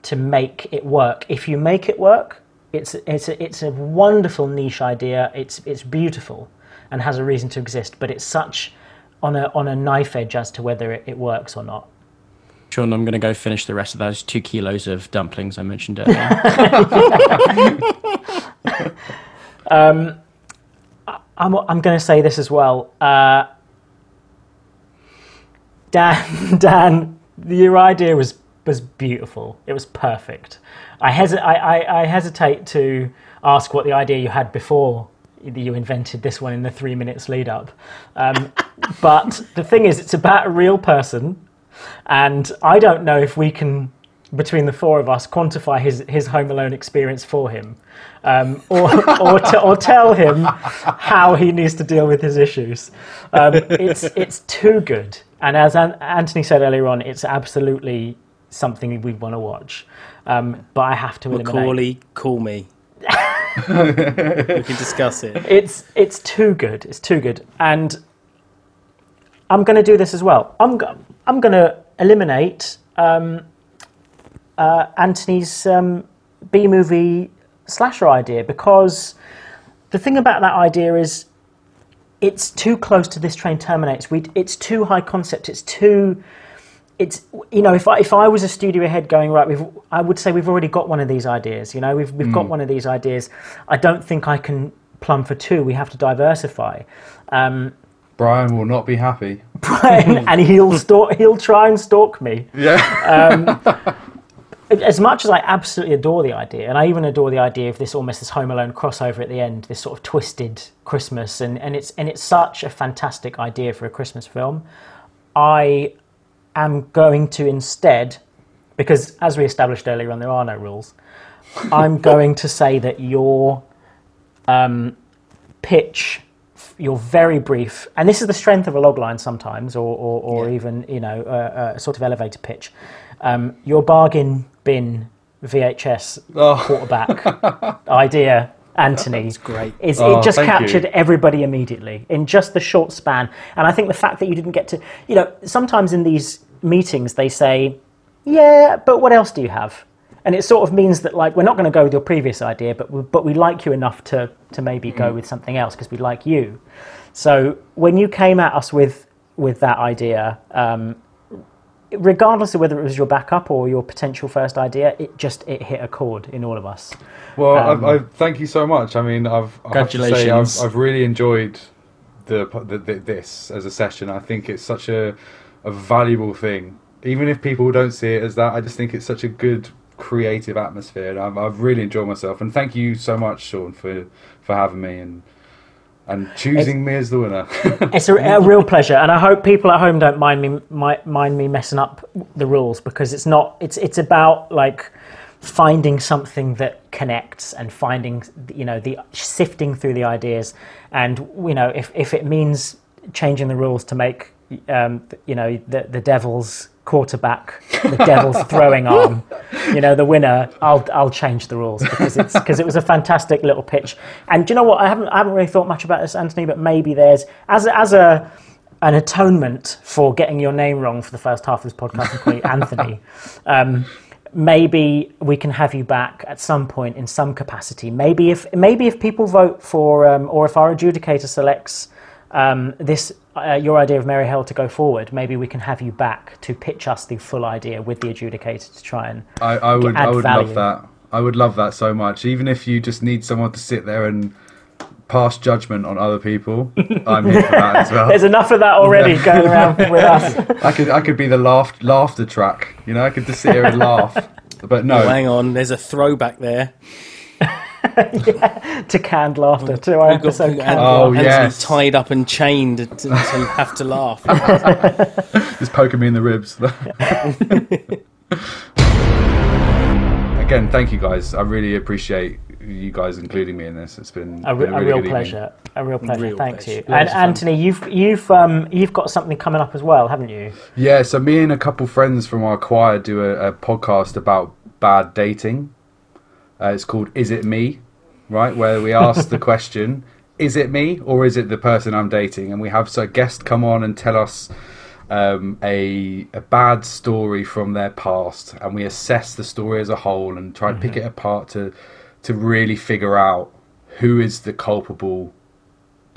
to make it work. If you make it work, it's it's a, it's a wonderful niche idea. It's it's beautiful and has a reason to exist, but it's such on a on a knife edge as to whether it, it works or not. Sean, I'm going to go finish the rest of those two kilos of dumplings I mentioned earlier. I'm I'm going to say this as well. Uh, Dan Dan, your idea was was beautiful. It was perfect. I, hesi- I, I, I hesitate to ask what the idea you had before you invented this one in the three minutes lead up. Um, but the thing is, it's about a real person, and I don't know if we can, between the four of us, quantify his, his Home Alone experience for him, um, or or, to, or tell him how he needs to deal with his issues. Um, it's it's too good, and as An- Anthony said earlier on, it's absolutely something we want to watch. Um, but I have to eliminate. Macaulay, call me. we can discuss it. It's it's too good. It's too good, and I'm going to do this as well. I'm go- I'm going to eliminate um, uh, Anthony's um, B movie slasher idea because the thing about that idea is it's too close to this train terminates. We, it's too high concept. It's too. It's you know if I if I was a studio head going right, we've I would say we've already got one of these ideas. You know we've we've got one of these ideas. I don't think I can plumb for two. We have to diversify. Um, Brian will not be happy. Brian, and he'll stalk, he'll try and stalk me. Yeah. As much as I absolutely adore the idea, and I even adore the idea of this almost this Home Alone crossover at the end, this sort of twisted Christmas, and, and it's and it's such a fantastic idea for a Christmas film. I am going to instead, because as we established earlier on, there are no rules. I'm going to say that your um, pitch, your very brief, and this is the strength of a logline sometimes, or, or, or Yeah. even you know a, a sort of elevator pitch. Um, your bargain bin VHS Oh. quarterback idea, Anthony, great. Is Oh, it just captured you. everybody immediately in just the short span? And I think the fact that you didn't get to, you know, sometimes in these meetings they say, "Yeah, but what else do you have?" And it sort of means that like we're not going to go with your previous idea, but we, but we like you enough to to maybe Mm. go with something else because we like you. So when you came at us with with that idea, um, regardless of whether it was your backup or your potential first idea, it just it hit a chord in all of us. Well, Um, I, I thank you so much. I mean, I've I have to say, I've, I've really enjoyed the, the, the this as a session. I think it's such a a valuable thing. Even if people don't see it as that, I just think it's such a good creative atmosphere. And I've, I've really enjoyed myself. And thank you so much, Sean, for for having me and and choosing me as the winner. It's a, a real pleasure, and I hope people at home don't mind me mi- mind me messing up the rules because it's not. It's it's about like finding something that connects and finding you know the sifting through the ideas, and you know if if it means changing the rules to make um, you know the the devil's quarterback, the devil's throwing arm, you know the winner. I'll I'll change the rules because it's because it was a fantastic little pitch. And do you know what? I haven't I haven't really thought much about this, Anthony, but maybe there's as a, as a an atonement for getting your name wrong for the first half of this podcast and calling you Anthony. Um, maybe we can have you back at some point in some capacity. Maybe if maybe if people vote for um, or if our adjudicator selects um, this uh, your idea of Mary Hill to go forward, maybe we can have you back to pitch us the full idea with the adjudicator to try and I, I would add I would value. love that. I would love that so much. Even if you just need someone to sit there and pass judgment on other people, I'm here for that as well. There's enough of that already going around with us. I could I could be the laugh laughter track. You know, I could just sit here and laugh. But no, Oh, hang on, there's a throwback there. to canned laughter, to our We've got episode. Anthony Canned Oh, laughter. yes. tied up and chained to, to have to laugh. just poking me in the ribs. Again, thank you guys. I really appreciate you guys including me in this. It's been, A, re- been a really real good evening. pleasure. A real pleasure. Real Thanks pleasure. you. Loads And of fun. Anthony, you've you've um, you've got something coming up as well, haven't you? Yeah, so me and a couple friends from our choir do a, a podcast about bad dating. Uh, it's called "Is It Me?" Right, where we ask the question: Is it me or is it the person I'm dating? And we have so a guest come on and tell us um, a a bad story from their past, and we assess the story as a whole and try and pick it apart to to really figure out who is the culpable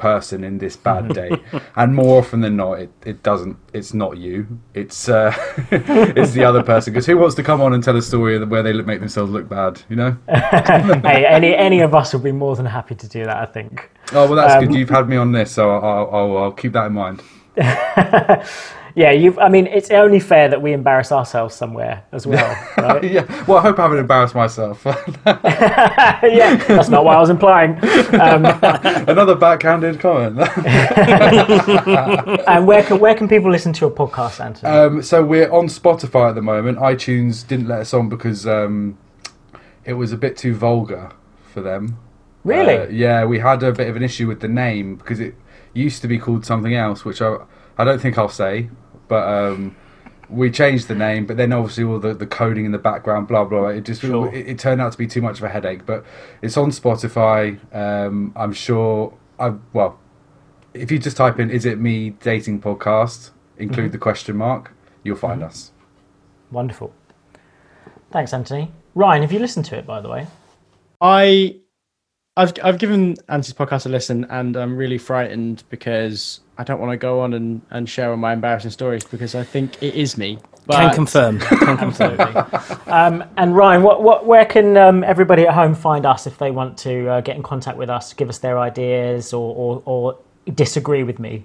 person in this bad day. And more often than not it, it doesn't it's not you. It's uh it's the other person. Because who wants to come on and tell a story where they make themselves look bad you know? Hey, any any of us would be more than happy to do that. I think. oh well that's Um, good you've had me on this so I'll, I'll, I'll keep that in mind Yeah, you've. I mean, it's only fair that we embarrass ourselves somewhere as well, right? yeah well I hope I haven't embarrassed myself yeah, that's not what I was implying. Um, another backhanded comment and where can where can people listen to your podcast, Anthony? Um, so we're on Spotify at the moment. iTunes didn't let us on because um, it was a bit too vulgar for them. really? Uh, yeah, we had a bit of an issue with the name because it used to be called something else, which I I don't think I'll say, but um, we changed the name. But then obviously all the, the coding in the background, blah blah. It just Sure. it, it turned out to be too much of a headache. But it's on Spotify. Um, I'm sure. I well, if you just type in "Is it me dating podcast," include Mm-hmm. the question mark, you'll find us. Wonderful. Thanks, Anthony. Ryan, have you listened to it, by the way? I, I've I've given Anti's podcast a listen, and I'm really frightened because I don't want to go on and, and share all my embarrassing stories because I think it is me. But Can confirm. Can confirm. Um, and Ryan, what, what, where can um, everybody at home find us if they want to uh, get in contact with us, give us their ideas, or, or, or disagree with me?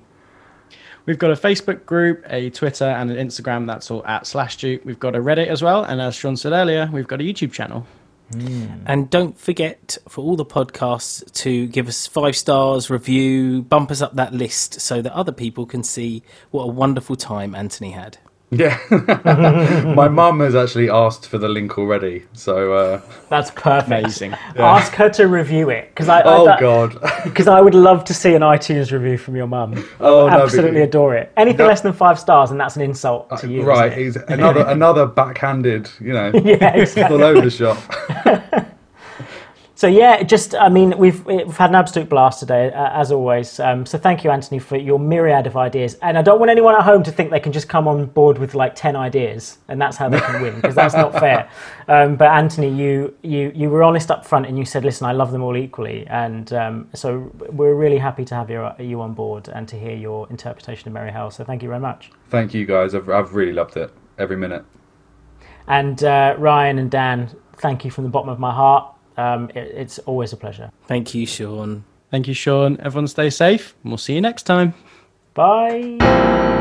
We've got a Facebook group, a Twitter, and an Instagram. That's all at Slashdupe. We've got a Reddit as well, and as Sean said earlier, we've got a YouTube channel. Hmm. And don't forget for all the podcasts to give us five stars, review, bump us up that list so that other people can see what a wonderful time Anthony had. Yeah. My mum has actually asked for the link already. So, uh, That's perfect. Amazing. Ask her to review it because I, oh I, god. because I would love to see an iTunes review from your mum. Oh, no, Absolutely but- adore it. Anything No. less than five stars, and that's an insult to you. right, isn't it? he's another another backhanded, you know, Yeah, exactly. all over the shop. So yeah, just I mean we've we've had an absolute blast today uh, as always. Um, so thank you, Anthony, for your myriad of ideas. And I don't want anyone at home to think they can just come on board with like ten ideas and that's how they can win because that's not fair. Um, but Anthony, you you you were honest up front and you said, listen, I love them all equally, and um, so we're really happy to have you you on board and to hear your interpretation of Merry Hell. So thank you very much. Thank you guys. I've I've really loved it every minute. And uh, Ryan and Dan, thank you from the bottom of my heart. Um, it, it's always a pleasure. Thank you, Sean. Thank you, Sean. Everyone stay safe, and we'll see you next time. Bye.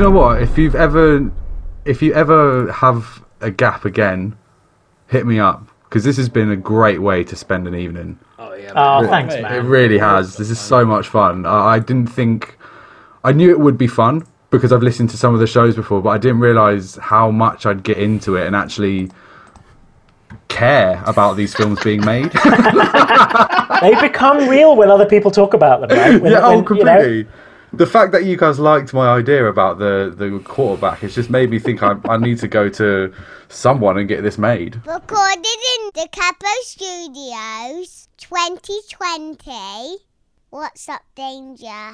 Do you know what? If you've ever, if you ever have a gap again, hit me up because this has been a great way to spend an evening. Oh, yeah. Oh, thanks, It It really has. This is so much fun. I, I didn't think, I knew it would be fun because I've listened to some of the shows before, but I didn't realize how much I'd get into it and actually care about these films being made. They become real when other people talk about them, right? When- yeah, oh, when, you know- completely. The fact that you guys liked my idea about the, the quarterback, it's just made me think I, I need to go to someone and get this made. Recorded in the Capo Studios 2020. What's up, Danger?